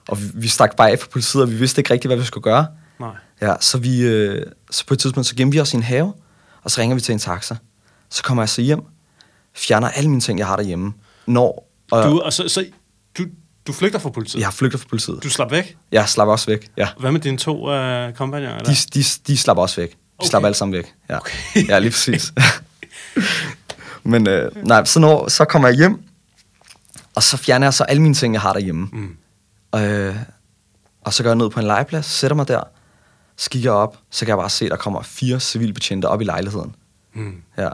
og vi, vi stak bare af for politiet, og vi vidste ikke rigtig, hvad vi skulle gøre. Nej. Ja, så, vi, øh, så på et tidspunkt, så gemmer vi os i en have, og så ringer vi til en taxa. Så kommer jeg så hjem, fjerner alle mine ting, jeg har derhjemme. Når, og Du, og så, så, du, du flygter fra politiet? jeg har flygtet fra politiet. Du slap væk? Jeg slapper også væk, ja. Hvad med dine to øh, kompagnoner? De, de, de slapper også væk. De Okay. slapper alle sammen væk. Ja, Okay. ja lige præcis. Men øh, nej, så, når, så kommer jeg hjem, og så fjerner jeg så alle mine ting, jeg har derhjemme. Mm. Øh, og så går jeg ned på en legeplads, sætter mig der, så kigger jeg op, så kan jeg bare se, at der kommer fire civilbetjente op i lejligheden. Mm. Ja.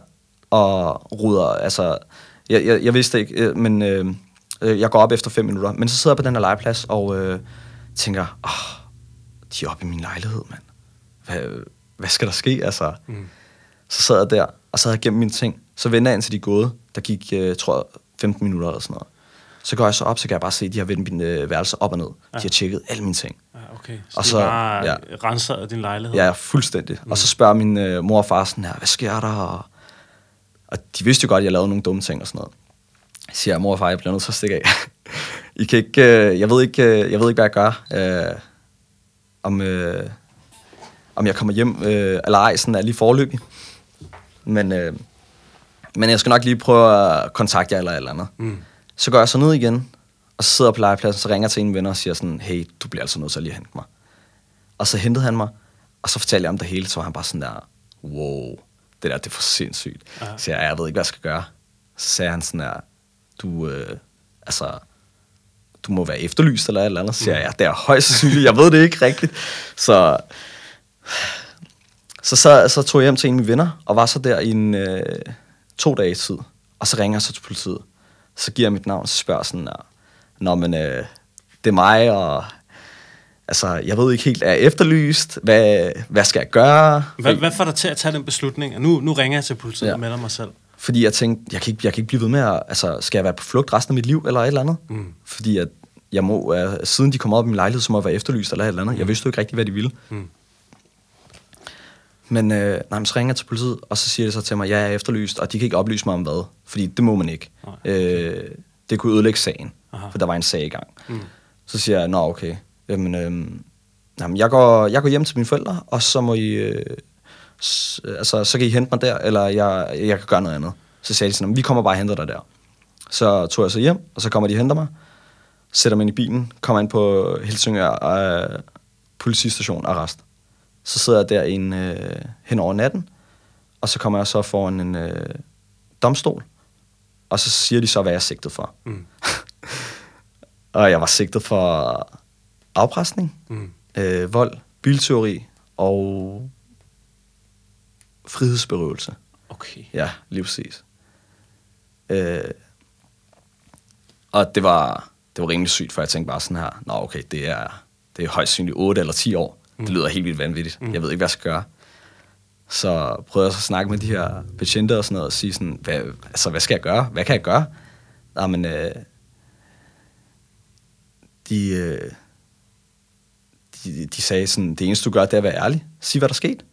Og ruder, altså, jeg, jeg, jeg vidste ikke, øh, men øh, øh, jeg går op efter fem minutter. Men så sidder jeg på den her legeplads og øh, tænker, åh, de er oppe i min lejlighed, mand. Hvad, hvad skal der ske, altså? Mm. Så sad jeg der, og så havde jeg gemt mine ting. Så venter jeg indtil de er gået. Der gik, øh, tror jeg, 15 minutter eller sådan noget. Så går jeg så op, så kan jeg bare se, at de har vendt mine øh, værelser op og ned. De har tjekket alle mine ting. Ja, okay. Så Og så- bare ja. ja. renset din lejlighed? Ja, fuldstændig. Mm. Og så spørger min øh, mor og far sådan her, hvad sker der? Og, og de vidste jo godt, at jeg lavede nogle dumme ting og sådan noget. Jeg siger, mor og far, jeg bliver nødt til at stikke af. I kan ikke, øh, jeg, ved ikke, øh, jeg ved ikke, hvad jeg gør. Øh, om, øh, om jeg kommer hjem øh, eller ej, sådan er lige forløbig. Men, øh, men jeg skal nok lige prøve at kontakte jer eller et eller andet. Mm. Så går jeg så ned igen, og så sidder jeg på legepladsen, så ringer jeg til en venner og siger sådan, hey, du bliver altså nødt til at lige hente mig. Og så hentede han mig, og så fortalte jeg om det hele, så var han bare sådan der, wow, det der, det er for sindssygt. Ja. Så jeg, jeg ved ikke, hvad jeg skal gøre. Så sagde han sådan der, du, øh, altså, du må være efterlyst eller et eller andet. Så siger jeg, ja, det er højst sandsynligt, jeg ved det ikke rigtigt. Så, så, så, så tog jeg hjem til en af mine venner, og var så der i en øh, to dage tid. Og så ringer jeg så til politiet. Så giver jeg mit navn, og så spørger sådan, Nå, men øh, det er mig, og altså, jeg ved ikke helt, er jeg efterlyst? Hvad, hvad skal jeg gøre? Hvad, hvad får dig til at tage den beslutning? Nu, nu ringer jeg til politiet ja. og melder mig selv. Fordi jeg tænkte, jeg kan, ikke, jeg kan ikke blive ved med at, altså, skal jeg være på flugt resten af mit liv, eller et eller andet? Mm. Fordi at jeg må, uh, siden de kom op i min lejlighed, så må jeg være efterlyst, eller et eller andet. Mm. Jeg vidste jo ikke rigtig, hvad de ville. Mm. Men øh, nej, så ringer jeg til politiet, og så siger de så til mig, at jeg er efterlyst, og de kan ikke oplyse mig om hvad, fordi det må man ikke. Øh, det kunne ødelægge sagen, Aha. for der var en sag i gang. Mm. Så siger jeg, nå okay, jamen, øh, jamen jeg, går, jeg går hjem til mine forældre, og så må I, øh, s- altså, så kan I hente mig der, eller jeg, jeg kan gøre noget andet. Så sagde de sådan, vi kommer bare og henter dig der. Så tog jeg så hjem, og så kommer de og henter mig, sætter mig ind i bilen, kommer ind på Helsingør øh, politistation arrest. Så sidder jeg der en, øh, hen over natten, og så kommer jeg så foran en øh, domstol, og så siger de så, hvad jeg er sigtet for. Mm. og jeg var sigtet for afpresning, mm. øh, vold, bilteori og frihedsberøvelse. Okay. Ja, lige præcis. Øh, og det var, det var rimelig sygt, for jeg tænkte bare sådan her, nå okay, det er, det er højst synligt 8 eller 10 år. Mm. Det lyder helt vildt vanvittigt. Mm. Jeg ved ikke, hvad jeg skal gøre. Så prøvede jeg så at snakke med de her betjente og sådan noget, og sige sådan, hvad, altså, hvad skal jeg gøre? Hvad kan jeg gøre? Jamen, øh, de, øh, de, de sagde sådan, det eneste du gør, det er at være ærlig. Sig, hvad der er sket.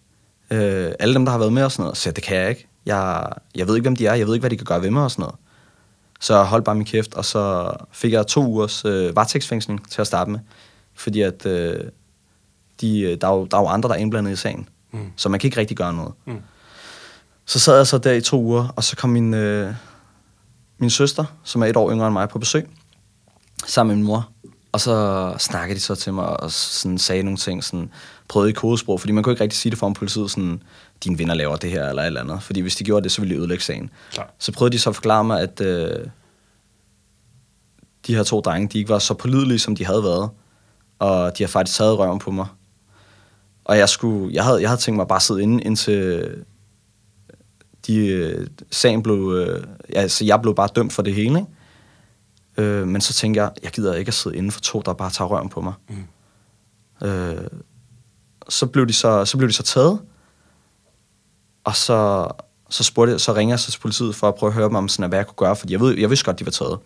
Øh, alle dem, der har været med og sådan noget, så det kan jeg ikke. Jeg, jeg ved ikke, hvem de er. Jeg ved ikke, hvad de kan gøre ved mig og sådan noget. Så jeg holdt bare min kæft, og så fik jeg to ugers øh, varetægtsfængsling til at starte med. Fordi at øh, de, der, er jo, der er jo andre, der er indblandet i sagen. Mm. Så man kan ikke rigtig gøre noget. Mm. Så sad jeg så der i to uger, og så kom min, øh, min søster, som er et år yngre end mig, på besøg, sammen med min mor. Og så snakkede de så til mig og sådan sagde nogle ting, sådan, prøvede i kodesprog, fordi man kunne ikke rigtig sige det for politiet, sådan, dine venner laver det her eller et eller andet. Fordi hvis de gjorde det, så ville de ødelægge sagen. Klar. Så prøvede de så at forklare mig, at øh, de her to drenge, de ikke var så pålidelige, som de havde været. Og de har faktisk taget røven på mig. Og jeg, skulle, jeg, havde, jeg havde tænkt mig bare at sidde inde, indtil de, øh, sagen blev... Øh, altså, jeg blev bare dømt for det hele, ikke? Øh, men så tænkte jeg, jeg gider ikke at sidde inde for to, der bare tager røven på mig. Mm. Øh, så, blev de så, så blev de så taget, og så, så, spurgte, så ringer jeg så til politiet for at prøve at høre dem om, sådan, hvad jeg kunne gøre, fordi jeg, ved, jeg vidste godt, de var taget.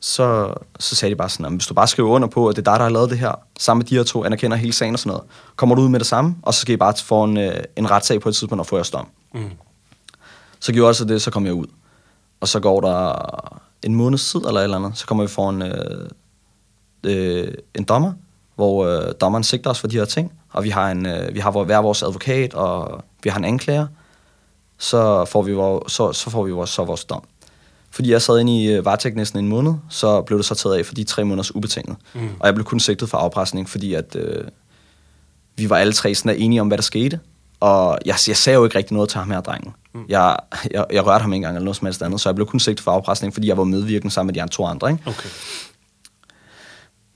Så, så sagde de bare sådan, hvis du bare skriver under på, at det er dig, der har lavet det her, sammen med de her to, anerkender hele sagen og sådan noget, kommer du ud med det samme, og så skal I bare få en, øh, en retssag på et tidspunkt og få jeres dom. Mm. Så gjorde jeg så det, så kom jeg ud. Og så går der en måneds tid eller et eller andet, så kommer vi foran øh, øh, en dommer, hvor øh, dommeren sigter os for de her ting, og vi har, en, øh, vi har hver vores advokat, og vi har en anklager, så får vi, vores, så, så får vi vores, så vores dom. Fordi jeg sad inde i øh, varetægt næsten en måned, så blev det så taget af for de tre måneders ubetinget. Mm. Og jeg blev kun sigtet for afpresning, fordi at, øh, vi var alle tre sådan enige om, hvad der skete. Og jeg, jeg sagde jo ikke rigtig noget til ham her, drengen. Mm. Jeg, jeg, jeg rørte ham ikke engang eller noget som helst andet, så jeg blev kun sigtet for afpresning, fordi jeg var medvirkende sammen med de to andre. Ikke? Okay.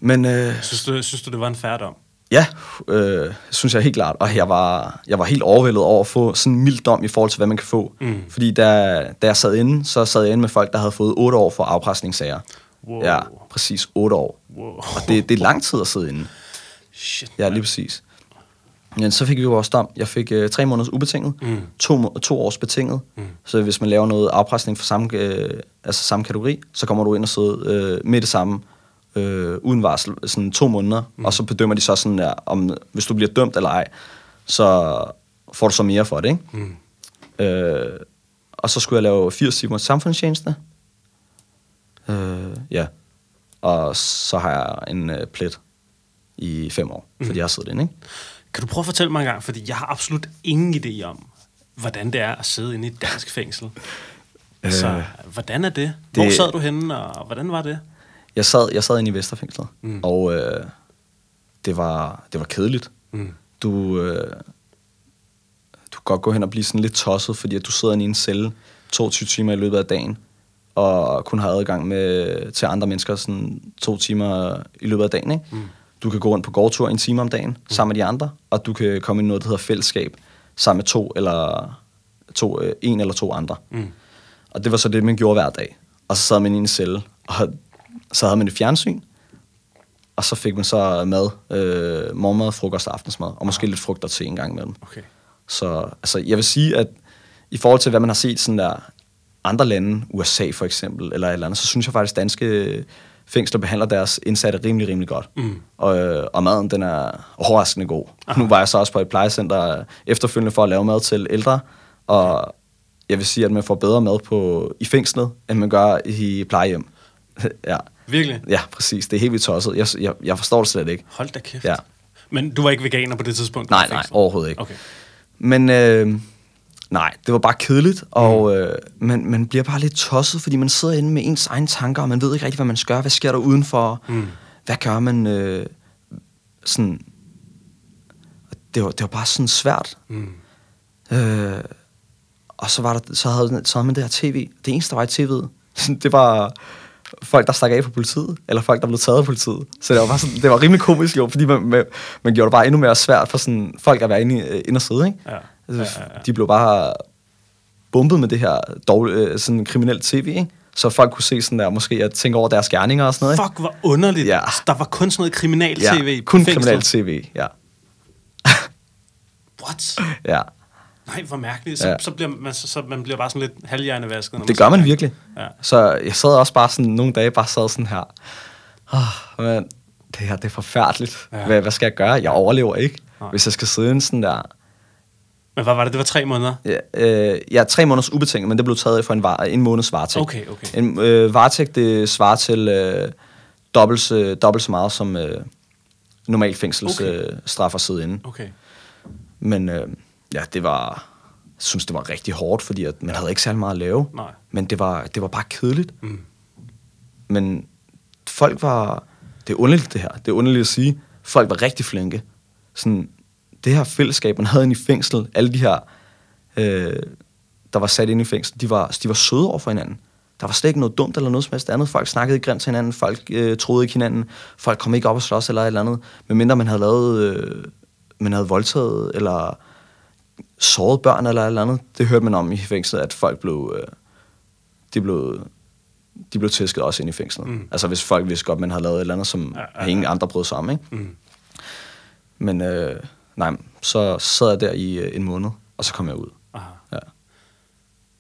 Men, øh, synes, du, synes du, det var en færdom? Ja, øh, synes jeg helt klart. Og jeg var, jeg var helt overvældet over at få sådan en mild dom i forhold til, hvad man kan få. Mm. Fordi da, da jeg sad inde, så sad jeg inde med folk, der havde fået 8 år for afpresningssager. Wow. Ja, præcis 8 år. Wow. Og det, det er lang tid at sidde inde. Shit, Ja, lige præcis. Men så fik vi jo vores dom. Jeg fik øh, tre måneders ubetinget, mm. to, to års betinget. Mm. Så hvis man laver noget afpresning for samme, øh, altså samme kategori, så kommer du ind og sidde øh, med det samme, øh, uden varsel, sådan to måneder. Mm. Og så bedømmer de så sådan, der, om hvis du bliver dømt eller ej, så får du så mere for det, ikke? Mm. Øh, Og så skulle jeg lave 80 timer samfundstjeneste. Øh, ja. Og så har jeg en øh, plet i fem år, fordi Mhm. jeg har siddet inde, ikke? Kan du prøve at fortælle mig en gang, fordi jeg har absolut ingen idé om, hvordan det er at sidde inde i et dansk fængsel. Så Øh, hvordan er det? Hvor det- sad du henne, og hvordan var det? Jeg sad, jeg sad inde i Vesterfængslet, Mm. og øh, det, var, det var kedeligt. Mm. Du, øh, du kan godt gå hen og blive sådan lidt tosset, fordi at du sidder inde i en celle 22 timer i løbet af dagen, og kun har adgang med, til andre mennesker sådan to timer i løbet af dagen. Ikke? Mm. Du kan gå rundt på gårdtur en time om dagen mm. sammen med de andre, og du kan komme i noget, der hedder fællesskab, sammen med to eller to, øh, en eller to andre. Mm. Og det var så det, man gjorde hver dag. Og så sad man i en celle, og så havde man et fjernsyn, og så fik man så mad, øh, morgenmad, frokost og aftensmad, og måske lidt frugt og te en gang imellem. Okay. Så altså, jeg vil sige, at i forhold til, hvad man har set sådan der andre lande, USA for eksempel, eller et eller andet, så synes jeg faktisk, at danske fængsler behandler deres indsatte rimelig, rimelig godt. Mm. Og, øh, og maden, den er overraskende god. Aha. Nu var jeg så også på et plejecenter efterfølgende for at lave mad til ældre, og jeg vil sige, at man får bedre mad på, i fængslet, end man gør i plejehjem. ja. Virkelig? ja, præcis. Det er helt vildt tosset. Jeg, jeg, jeg forstår det slet ikke. Hold da kæft. Ja. Men du var ikke veganer på det tidspunkt? Nej, nej, overhovedet ikke. Okay. Men øh, nej, det var bare kedeligt, og øh, man, man bliver bare lidt tosset, fordi man sidder inde med ens egne tanker, og man ved ikke rigtig, hvad man skal gøre. Hvad sker der udenfor? Mm. Hvad gør man? Øh, sådan, det, var, det var bare sådan svært. Mm. Øh, og så, var der, så, havde, så havde man det her tv. Det eneste, der var i tv'et, det var folk, der stak af på politiet, eller folk, der blev taget af politiet. Så det var, bare sådan, det var rimelig komisk jo, fordi man, man, man gjorde det bare endnu mere svært for sådan, folk at være inde, i, inde og sidde. Ikke? Ja. Altså, Ja, ja, ja. De blev bare bumpet med det her dårlige, øh, sådan kriminelt tv, ikke? så folk kunne se sådan der, måske at tænke over deres gerninger og sådan noget. Ikke? Fuck, hvor underligt. Ja. Der var kun sådan noget kriminal-tv i kun fængslet. kriminelt tv, ja. What? ja. Nej, hvor mærkeligt. Så, Ja. så, bliver man, så, så man bliver bare sådan lidt halvhjernevasket. når Det gør man sidder virkelig. Ja. Så jeg sad også bare sådan nogle dage, bare sad sådan her. Oh, men det her, det er forfærdeligt. Ja. Hvad, hvad skal jeg gøre? Jeg overlever ikke, Nej. hvis jeg skal sidde inde sådan der. Men hvad var det? Det var tre måneder? Ja, øh, ja tre måneders ubetinget, men det blev taget for en, var, en måneds varetægt. Okay, okay. En øh, varetægt, det svarer til øh, dobbelt, øh, dobbelt så meget som øh, normal fængselsstraf Okay. øh, at sidde inde. Okay. Men øh, ja, det var, jeg synes, det var rigtig hårdt, fordi at man havde ikke særlig meget at lave. Nej. Men det var, det var bare kedeligt. Mm. Men folk var... Det er underligt, det her. Det er underligt at sige. Folk var rigtig flinke. Sådan, det her fællesskab, man havde inde i fængsel, alle de her, øh, der var sat inde i fængsel, de var, de var søde over for hinanden. Der var slet ikke noget dumt eller noget som helst andet. Folk snakkede ikke grimt til hinanden, folk øh, troede ikke hinanden, folk kom ikke op og slås eller et eller andet. Medmindre man havde lavet, øh, man havde voldtaget eller såret børn eller eller andet. Det hørte man om i fængslet, at folk blev, øh, de blev de blev tæsket også ind i fængslet. Mm. Altså hvis folk vidste godt, man havde lavet et eller andet, som Ja, ja, ja, ingen andre brød sig om, ikke? Mm. Men øh, nej, så sad jeg der i øh, en måned, og så kom jeg ud. Aha. Ja.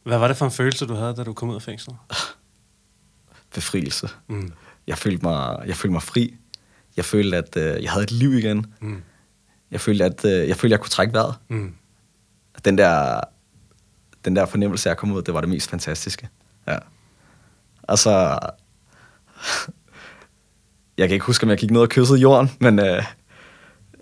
Hvad var det for en følelse, du havde, da du kom ud af fængslet? Befrielse. Mm. Jeg følte mig, jeg følte mig fri. Jeg følte, at øh, jeg havde et liv igen. Mm. Jeg følte, at øh, jeg, følte, jeg kunne trække vejret. Mm. Den der, den der fornemmelse, jeg kom ud, det var det mest fantastiske. Ja. Altså, jeg kan ikke huske, om jeg gik ned og kyssede jorden, men øh,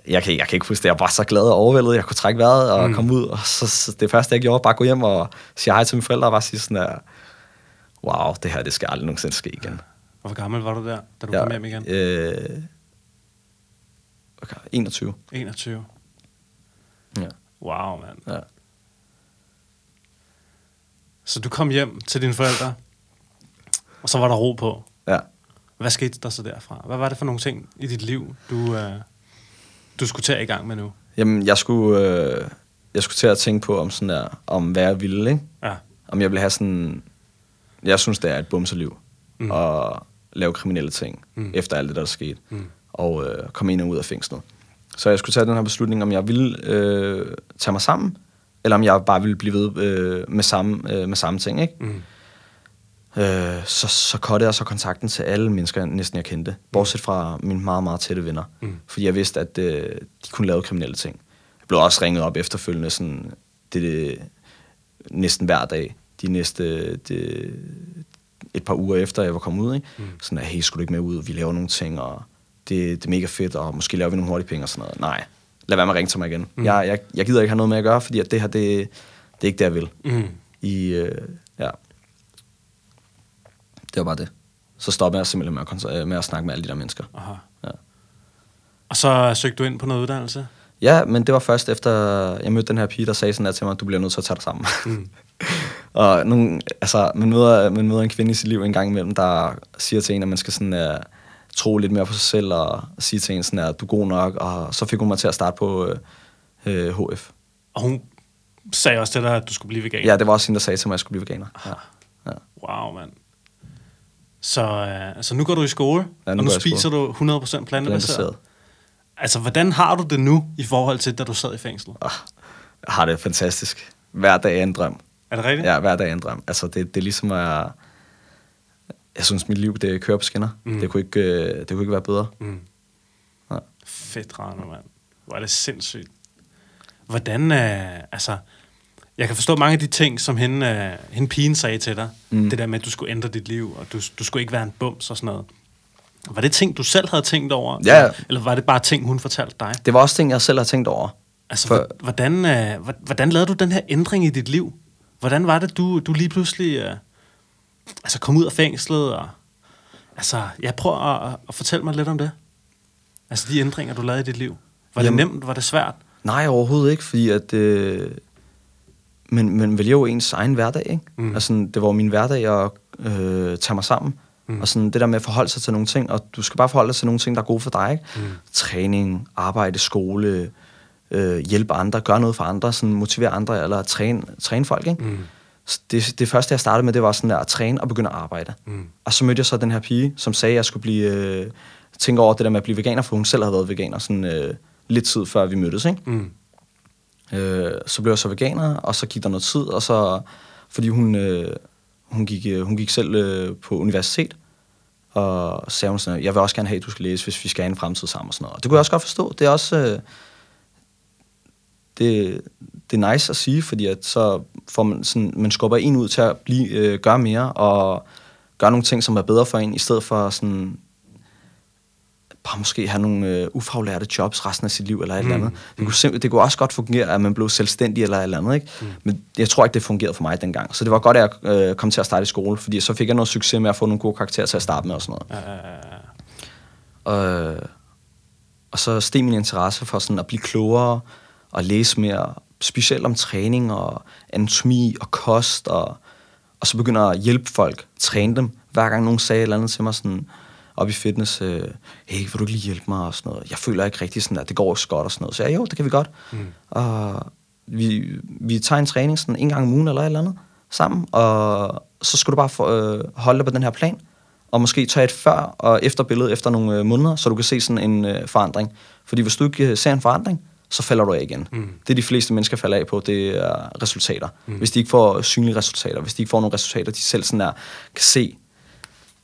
jeg, kan, jeg kan ikke huske det. Jeg var så glad og overvældet. Jeg kunne trække vejret og Mm. mm. komme ud. Og så, så, det første, jeg gjorde, bare gå hjem og sige hej til mine forældre og bare sige sådan der, wow, det her, det skal aldrig nogensinde ske igen. Og hvor gammel var du der, da du kom hjem igen? Øh, okay, 21. 21. Ja. Wow, mand. ja. Så du kom hjem til dine forældre, og så var der ro på. ja. Hvad skete der så derfra? Hvad var det for nogle ting i dit liv, du, øh, du skulle tage i gang med nu? Jamen, jeg skulle, øh, jeg skulle til at tænke på, om, sådan der, om hvad jeg ville, ikke? Ja. Om jeg ville have sådan... Jeg synes, det er et bumseliv. Mm. Og lave kriminelle ting, Mm. mm. efter alt det, der er sket. Mm. Og øh, komme ind og ud af fængslet. Så jeg skulle tage den her beslutning, om jeg ville øh, tage mig sammen, eller om jeg bare ville blive ved øh, med, samme, øh, med samme ting, ikke? Mm. Øh, så, så kottede jeg så kontakten til alle mennesker, næsten jeg kendte. Bortset fra mine meget, meget tætte venner. Mm. Fordi jeg vidste, at øh, de kunne lave kriminelle ting. Jeg blev også ringet op efterfølgende, sådan, det, det, næsten hver dag. de næste de, et par uger efter, jeg var kommet ud. Ikke? Mm. Sådan, at, hey, skulle du ikke med ud? Vi laver nogle ting, og det, det er mega fedt, og måske laver vi nogle hurtige penge og sådan noget. Nej, lad være med at ringe til mig igen. Mm. Jeg, jeg, jeg gider ikke have noget med at gøre, fordi at det her, det, det er ikke det, jeg vil. Mm. I, øh, ja. Det var bare det. Så stoppede jeg simpelthen med at, kontra- med at snakke med alle de der mennesker. Aha. Ja. Og så søgte du ind på noget uddannelse? Ja, men det var først efter, jeg mødte den her pige, der sagde sådan der til mig, du bliver nødt til at tage dig sammen. Mm. og nogle, altså, man møder, man møder en kvinde i sit liv en gang imellem, der siger til en, at man skal sådan, uh, tro lidt mere på sig selv, og sige til en sådan, at du er god nok, og så fik hun mig til at starte på uh, HF. Og hun sagde også til dig, at du skulle blive veganer? Ja, det var også hende, der sagde til mig, at jeg skulle blive veganer. Ja. Ja. Wow, mand. Så, uh, så nu går du i skole, Ja, nu og nu spiser du 100% plantebaseret. Plantebaseret. Altså, hvordan har du det nu i forhold til, da du sad i fængsel? Ah, Jeg har det fantastisk. Hver dag er en drøm. Er det rigtigt? Ja, hver dag er en drøm. Altså, det, det er ligesom at... Jeg synes, mit liv, det kører på skinner. Mm. Det, kunne ikke, øh, det kunne ikke være bedre. Mm. Ja. Fedt, Rano, mand. Hvor er det sindssygt. Hvordan, øh, altså... Jeg kan forstå mange af de ting, som hende, øh, hende pigen sagde til dig. Mm. Det der med, at du skulle ændre dit liv, og du, du skulle ikke være en bums og sådan noget. Var det ting, du selv havde tænkt over? Ja. Eller var det bare ting, hun fortalte dig? Det var også ting, jeg selv har tænkt over. Altså, For- hvordan, øh, hvor- hvordan lavede du den her ændring i dit liv? Hvordan var det, du, du lige pludselig øh, altså kom ud af fængslet? Og, altså, jeg prøver at, at fortælle mig lidt om det. Altså, de ændringer, du lavede i dit liv. Var Jamen- det nemt? Var det svært? Nej, overhovedet ikke, fordi at... Øh, men man vælger jo ens egen hverdag, ikke? Mm. Altså, det var min hverdag at øh, tage mig sammen. Mm. Mm. Og sådan det der med at forholde sig til nogle ting, og du skal bare forholde dig til nogle ting, der er gode for dig, ikke? Mm. Træning, arbejde, skole, øh, hjælpe andre, gøre noget for andre, sådan motivere andre, eller træne, træne folk, ikke? Mm. Det, det første, jeg startede med, det var sådan der, at træne og begynde at arbejde. Mm. Og så mødte jeg så den her pige, som sagde, at jeg skulle blive, øh, tænke over det der med at blive veganer, for hun selv havde været veganer sådan, øh, lidt tid før vi mødtes. Ikke? Mm. Øh, så blev jeg så veganer, og så gik der noget tid, og så, fordi hun, øh, hun, gik, øh, hun gik selv øh, på universitet, og sagde hun sådan, jeg vil også gerne have, at du skal læse, hvis vi skal have en fremtid sammen og sådan noget. Og det kunne jeg også godt forstå. Det er også... Øh, det, det er nice at sige, fordi at så får man, sådan, man skubber en ud til at blive, øh, gøre mere, og gøre nogle ting, som er bedre for en, i stedet for sådan bare måske have nogle øh, ufaglærte jobs resten af sit liv, eller et Mm. eller andet. Det kunne, simp- det kunne også godt fungere, at man blev selvstændig, eller et eller andet, ikke? Mm. Men jeg tror ikke, det fungerede for mig dengang. Så det var godt, at jeg øh, kom til at starte i skole, fordi så fik jeg noget succes med at få nogle gode karakterer til at starte med og sådan noget. Ja, ja, ja. Og, og så steg min interesse for sådan at blive klogere og læse mere, specielt om træning og anatomi og kost, og, og så begynder at hjælpe folk, træne dem. Hver gang nogen sagde et eller andet til mig sådan, op i fitness, øh, hey, vil du ikke lige hjælpe mig og sådan noget. Jeg føler ikke rigtig sådan, at det går så godt og sådan noget. Så jeg, jo, det kan vi godt. Mm. Og vi, vi tager en træning sådan en gang om ugen eller et eller andet sammen, og så skal du bare få, øh, holde dig på den her plan, og måske tage et før og efter billede efter nogle øh, måneder, så du kan se sådan en øh, forandring. Fordi hvis du ikke øh, ser en forandring, så falder du af igen. Mm. Det de fleste mennesker falder af på, det er resultater. Mm. Hvis de ikke får synlige resultater, hvis de ikke får nogle resultater, de selv sådan der kan se,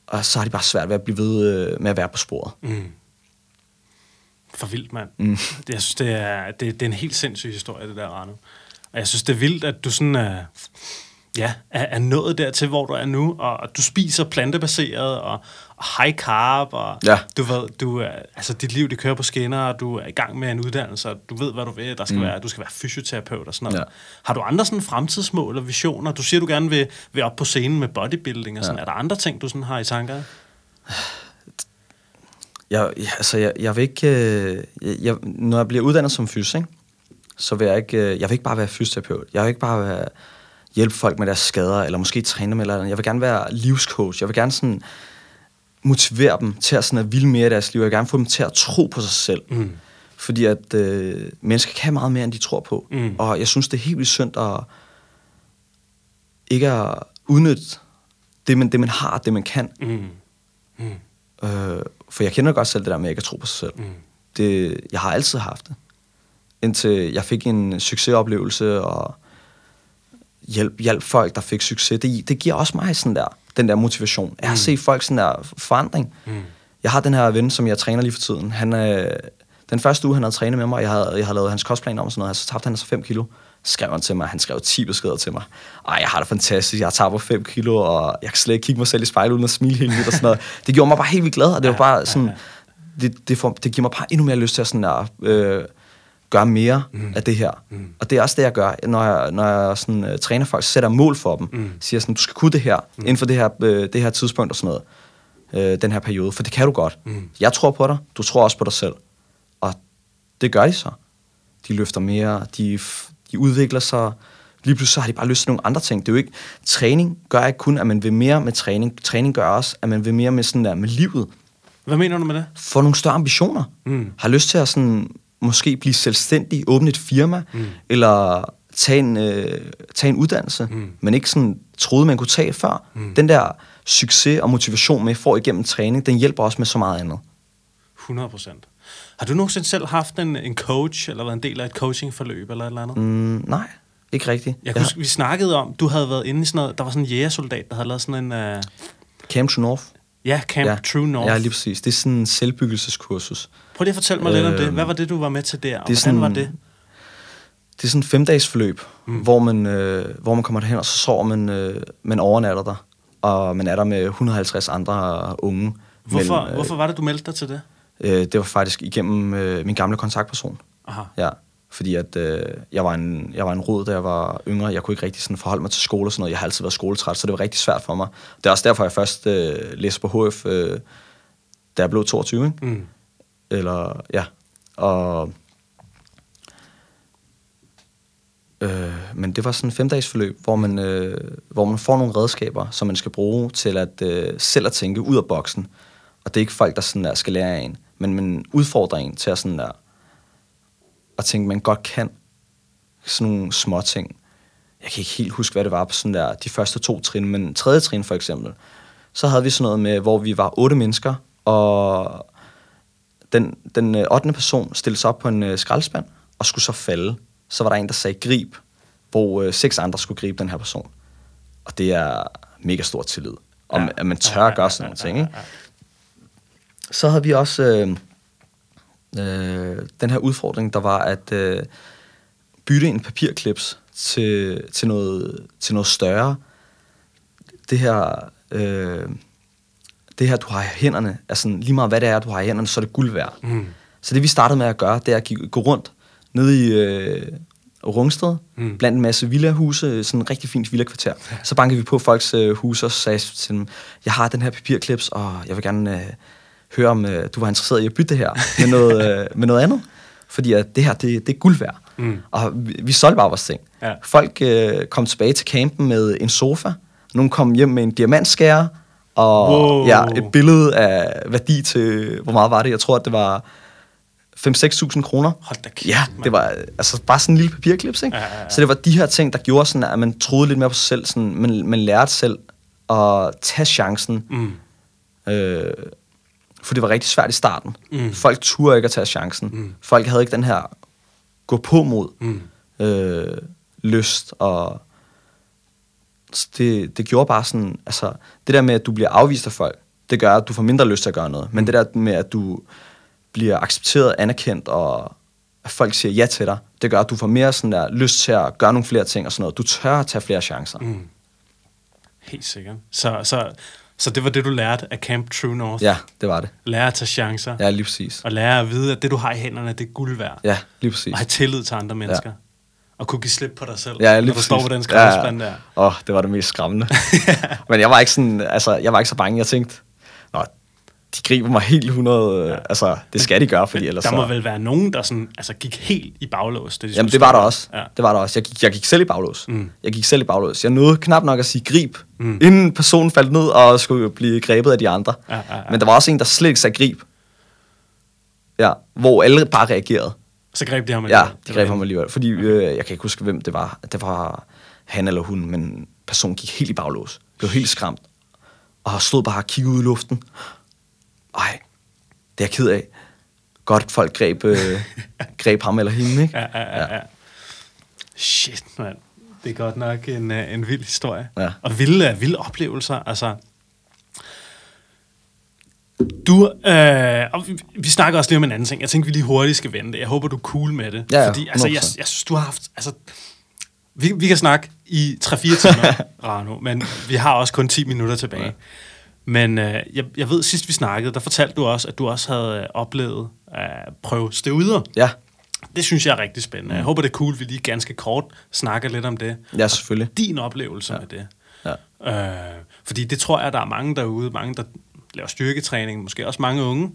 og så har de bare svært ved at blive ved øh, med at være på sporet. Mm. For vildt, mand. Mm. Jeg synes, det er, det, det er en helt sindssyg historie, det der, Rano. Og jeg synes, det er vildt, at du sådan er, ja, er, er nået dertil, hvor du er nu, og, og du spiser plantebaseret, og, og high carb, og Ja. du ved, du er, altså dit liv, det kører på skinner, og du er i gang med en uddannelse, og du ved, hvad du vil, der skal mm. være, du skal være fysioterapeut og sådan noget. Ja. Har du andre sådan fremtidsmål og visioner? Du siger, du gerne vil, vil op på scenen med bodybuilding og sådan. Ja. Er der andre ting, du sådan har i tanker? Jeg, jeg, altså, jeg, jeg vil ikke... Øh, jeg, jeg, når jeg bliver uddannet som fys, ikke, så vil jeg ikke... Øh, jeg vil ikke bare være fysioterapeut. Jeg vil ikke bare være, hjælpe folk med deres skader, eller måske træne dem eller andet. Jeg vil gerne være livscoach. Jeg vil gerne sådan motivere dem til at, sådan at ville mere i deres liv. Jeg vil gerne få dem til at tro på sig selv. Mm. Fordi at øh, mennesker kan meget mere, end de tror på. Mm. Og jeg synes, det er helt vildt synd at ikke at udnytte det, man, det, man har, det, man kan. Mm. Mm. Øh, for jeg kender godt selv det der med, at jeg ikke tro på sig selv. Mm. Det, jeg har altid haft det. Indtil jeg fik en succesoplevelse og hjælp, hjælp folk, der fik succes. Det, det giver også mig sådan der, den der motivation. Jeg har Mm. set folk sådan der forandring. Mm. Jeg har den her ven, som jeg træner lige for tiden. Han, øh, den første uge, han havde trænet med mig, jeg havde, jeg havde lavet hans kostplan om og sådan noget, så tabte han altså 5 kilo. skrev han til mig. Han skrev 10 beskeder til mig. Ej, jeg har det fantastisk. Jeg tager på 5 kilo, og jeg kan slet ikke kigge mig selv i spejlet uden at smile helt vildt og sådan noget. Det gjorde mig bare helt vildt glad, og det var bare sådan... Det, det, får, det giver mig bare endnu mere lyst til at sådan at, øh, gøre mere mm. af det her. Mm. Og det er også det, jeg gør, når jeg, når jeg sådan, uh, træner folk, sætter mål for dem. Mm. Siger sådan, du skal kunne det her, mm. inden for det her, øh, det her tidspunkt og sådan noget. Øh, den her periode, for det kan du godt. Mm. Jeg tror på dig, du tror også på dig selv. Og det gør de så. De løfter mere, de, de udvikler sig. Lige pludselig så har de bare lyst til nogle andre ting. Det er jo ikke, træning gør ikke kun, at man vil mere med træning. Træning gør også, at man vil mere med, sådan der, med livet. Hvad mener du med det? Få nogle større ambitioner. Mm. Har lyst til at sådan, måske blive selvstændig, åbne et firma, mm. eller tage en, øh, tage en uddannelse, mm. men ikke sådan troede, man kunne tage før. Mm. Den der succes og motivation, man får igennem træning, den hjælper også med så meget andet. 100 procent. Har du nogensinde selv haft en, en coach, eller været en del af et coachingforløb, eller et eller andet? Mm, nej, ikke rigtigt. Jeg huske, vi snakkede om, du havde været inde i sådan noget, der var sådan en jægersoldat, der havde lavet sådan en... Uh... Camp to North. Ja, Camp ja. True North. Ja, lige præcis. Det er sådan en selvbyggelseskursus. Prøv lige at fortælle mig øh, lidt om det. Øhm, Hvad var det, du var med til der, og det hvordan sådan, var det? Det er sådan en femdages forløb, mm. hvor, man, øh, hvor man kommer derhen, og så sover man, øh, man overnatter der. Og man er der med 150 andre unge. Hvorfor, men, øh, hvorfor var det, du meldte dig til det? Øh, det var faktisk igennem øh, min gamle kontaktperson. Aha. Ja, fordi at øh, jeg, var en, jeg var en rod, da jeg var yngre. Jeg kunne ikke rigtig sådan forholde mig til skole og sådan noget. Jeg har altid været skoletræt, så det var rigtig svært for mig. Det er også derfor, jeg først øh, læste på HF, øh, da jeg blev 22. Ikke? Mm. Eller, ja. Og, øh, men det var sådan en femdages forløb, hvor man, øh, hvor man får nogle redskaber, som man skal bruge til at øh, selv at tænke ud af boksen. Og det er ikke folk, der sådan der skal lære af en, men man udfordrer en til at sådan der, at tænke, man godt kan sådan nogle små ting. Jeg kan ikke helt huske, hvad det var på sådan der, de første to trin, men tredje trin for eksempel, så havde vi sådan noget med, hvor vi var otte mennesker, og den, den 8. Øh, person stillede sig op på en øh, skraldespand og skulle så falde. Så var der en, der sagde grib, hvor øh, seks andre skulle gribe den her person. Og det er mega stor tillid. Og ja. at man tør at gøre sådan nogle ting. Ikke? Så havde vi også øh, øh, den her udfordring, der var at øh, bytte en papirklips til, til, noget, til noget større. Det her... Øh, det her, du har i hænderne, er sådan, lige meget hvad det er, du har i hænderne, så er det guld værd. Mm. Så det vi startede med at gøre, det er at gå rundt nede i øh, Rungsted, mm. blandt en masse villahuse, sådan en rigtig fint villakvarter. Ja. Så bankede vi på folks øh, huse og sagde til dem, jeg har den her papirklips, og jeg vil gerne øh, høre, om øh, du var interesseret i at bytte det her med noget, øh, med noget andet. Fordi at det her, det, det er guld værd. Mm. Og vi, vi solgte bare vores ting. Ja. Folk øh, kom tilbage til campen med en sofa, nogle kom hjem med en diamantskærer, og wow. ja, et billede af værdi til, hvor meget var det? Jeg tror, at det var 5-6.000 kroner. Hold da kæft, Ja, det var altså bare sådan en lille papirklips, ikke? Ja, ja, ja. Så det var de her ting, der gjorde sådan, at man troede lidt mere på sig selv. Sådan, man, man lærte selv at tage chancen. Mm. Øh, for det var rigtig svært i starten. Mm. Folk turde ikke at tage chancen. Mm. Folk havde ikke den her gå på mod mm. øh, lyst og det, det gjorde bare sådan, altså, det der med, at du bliver afvist af folk, det gør, at du får mindre lyst til at gøre noget. Men mm. det der med, at du bliver accepteret, anerkendt, og at folk siger ja til dig, det gør, at du får mere sådan der lyst til at gøre nogle flere ting og sådan noget. Du tør at tage flere chancer. Mm. Helt sikkert. Så, så, så det var det, du lærte af Camp True North? Ja, det var det. Lære at tage chancer? Ja, lige præcis. Og lære at vide, at det, du har i hænderne, det er guld værd? Ja, lige præcis. Og have tillid til andre mennesker? Ja og kunne give slip på dig selv, ja, lige når du står på den skraldespand ja, ja. der. Åh, oh, det var det mest skræmmende. Men jeg var ikke sådan, altså, jeg var ikke så bange. Jeg tænkte, nå, de griber mig helt 100, ja. altså, det skal de gøre, fordi ellers Der må så... vel være nogen, der sådan, altså, gik helt i baglås. Det, de Jamen, det var der også. Ja. Det var der også. Jeg gik, jeg gik selv i baglås. Mm. Jeg gik selv i baglås. Jeg nåede knap nok at sige grib, mm. inden personen faldt ned og skulle blive grebet af de andre. Ja, ja, ja. Men der var også en, der slet ikke sagde grib. Ja, hvor alle bare reagerede. Så greb de ham alligevel? Ja, de greb ham alligevel. Fordi øh, jeg kan ikke huske, hvem det var. Det var han eller hun, men personen gik helt i baglås. Blev helt skræmt. Og stod bare og kiggede ud i luften. Ej, det er jeg ked af. Godt folk greb, øh, greb ham eller hende, ikke? Ja, ja, ja. ja. Shit, mand. Det er godt nok en, uh, en vild historie. Ja. Og vilde, vilde oplevelser. Altså, du, øh, og vi, vi snakker også lige om en anden ting. Jeg tænker, vi lige hurtigt skal vende det. Jeg håber, du er cool med det. Ja, ja, Fordi, altså, jeg, jeg synes, du har haft... Altså, Vi, vi kan snakke i 3-4 timer, Rano, men vi har også kun 10 minutter tilbage. Ja. Men øh, jeg, jeg ved, sidst vi snakkede, der fortalte du også, at du også havde øh, oplevet at prøve støvder. Ja, Det synes jeg er rigtig spændende. Jeg håber, det er cool, vi lige ganske kort snakker lidt om det. ja selvfølgelig. Din oplevelse ja. med det. Ja. Øh, fordi det tror jeg, der er mange derude, mange der laver styrketræning, måske også mange unge,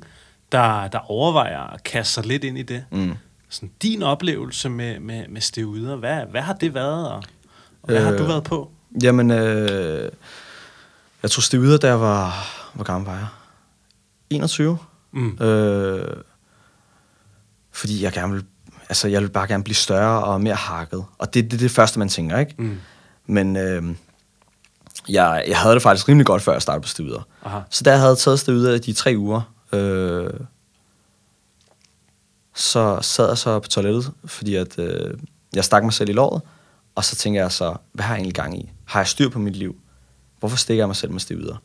der, der overvejer at kaste sig lidt ind i det. Mm. Sådan, din oplevelse med, med, med steroider, hvad, hvad har det været, og, og hvad øh, har Øh, du været på? Jamen, øh, jeg tog steroider, jeg var... Hvor gammel var jeg? 21. Mm. Øh, fordi jeg gerne vil... Altså, jeg vil bare gerne blive større og mere hakket. Og det er det, det første, man tænker, ikke? Mm. Men øh, jeg, jeg havde det faktisk rimelig godt, før jeg startede på steroider. Aha. Så da jeg havde taget steroider i de tre uger, øh, så sad jeg så på toilettet, fordi at, øh, jeg stak mig selv i låret, og så tænker jeg så, hvad har jeg egentlig gang i? Har jeg styr på mit liv? Hvorfor stikker jeg mig selv med steroider?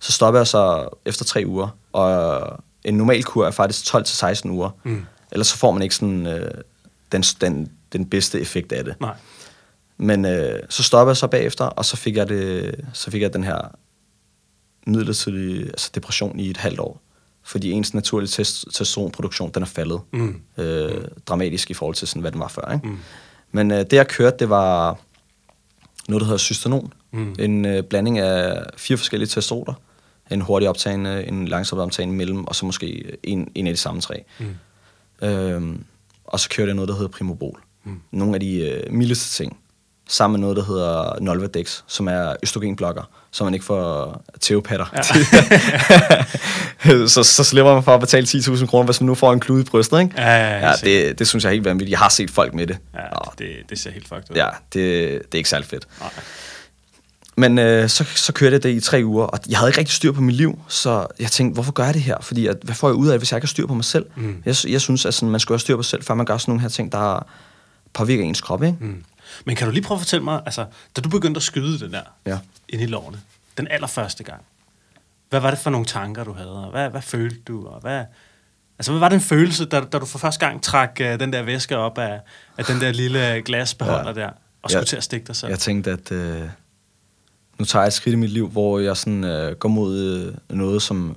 Så stopper jeg så efter tre uger, og en normal kur er faktisk 12-16 uger. Mm. Ellers så får man ikke sådan, øh, den, den, den bedste effekt af det. Nej. Men øh, så stoppede jeg så bagefter, og så fik jeg, det, så fik jeg den her midlertidige altså depression i et halvt år. Fordi ens naturlige test- testosteronproduktion, den er faldet Mm. øh, dramatisk i forhold til, sådan, hvad den var før. Ikke? Mm. Men øh, det, jeg kørte, det var noget, der hedder cystanon. Mm. En øh, blanding af fire forskellige testosteroner. En hurtig optagende, en langsomt optagende mellem, og så måske en, en af de samme tre. Mm. Øhm, og så kørte jeg noget, der hedder Primobol. Mm. Mm. Nogle af de øh, mildeste ting. Sammen med noget, der hedder Nolvadex, som er østrogenblokker, så man ikke får teopatter. Ja. så, så slipper man for at betale 10.000 kroner, hvis man nu får en klude i brystet. Ikke? Ja, ja, ja, det, det synes jeg er helt vanvittigt. Jeg har set folk med det. Ja, Og, det, det ser helt fucked ud. ja det, det er ikke særlig fedt. Nej. Men øh, så, så kørte jeg det i tre uger, og jeg havde ikke rigtig styr på mit liv, så jeg tænkte, hvorfor gør jeg det her? Fordi at, hvad får jeg ud af det, hvis jeg ikke har styr på mig selv? Mm. Jeg, jeg synes, at sådan, man skal have styr på sig selv, før man gør sådan nogle her ting, der påvirker ens krop. Ikke? Mm. Men kan du lige prøve at fortælle mig, altså, da du begyndte at skyde den der Ja. ind i lårene, den allerførste gang, hvad var det for nogle tanker, du havde, og hvad, hvad følte du, og hvad, altså, hvad var den følelse, da, da du for første gang trak uh, den der væske op af, af den der lille glasbeholder ja. der, og skulle Ja. til at stikke dig selv? Jeg tænkte, at øh, nu tager jeg et skridt i mit liv, hvor jeg sådan, øh, går mod øh, noget, som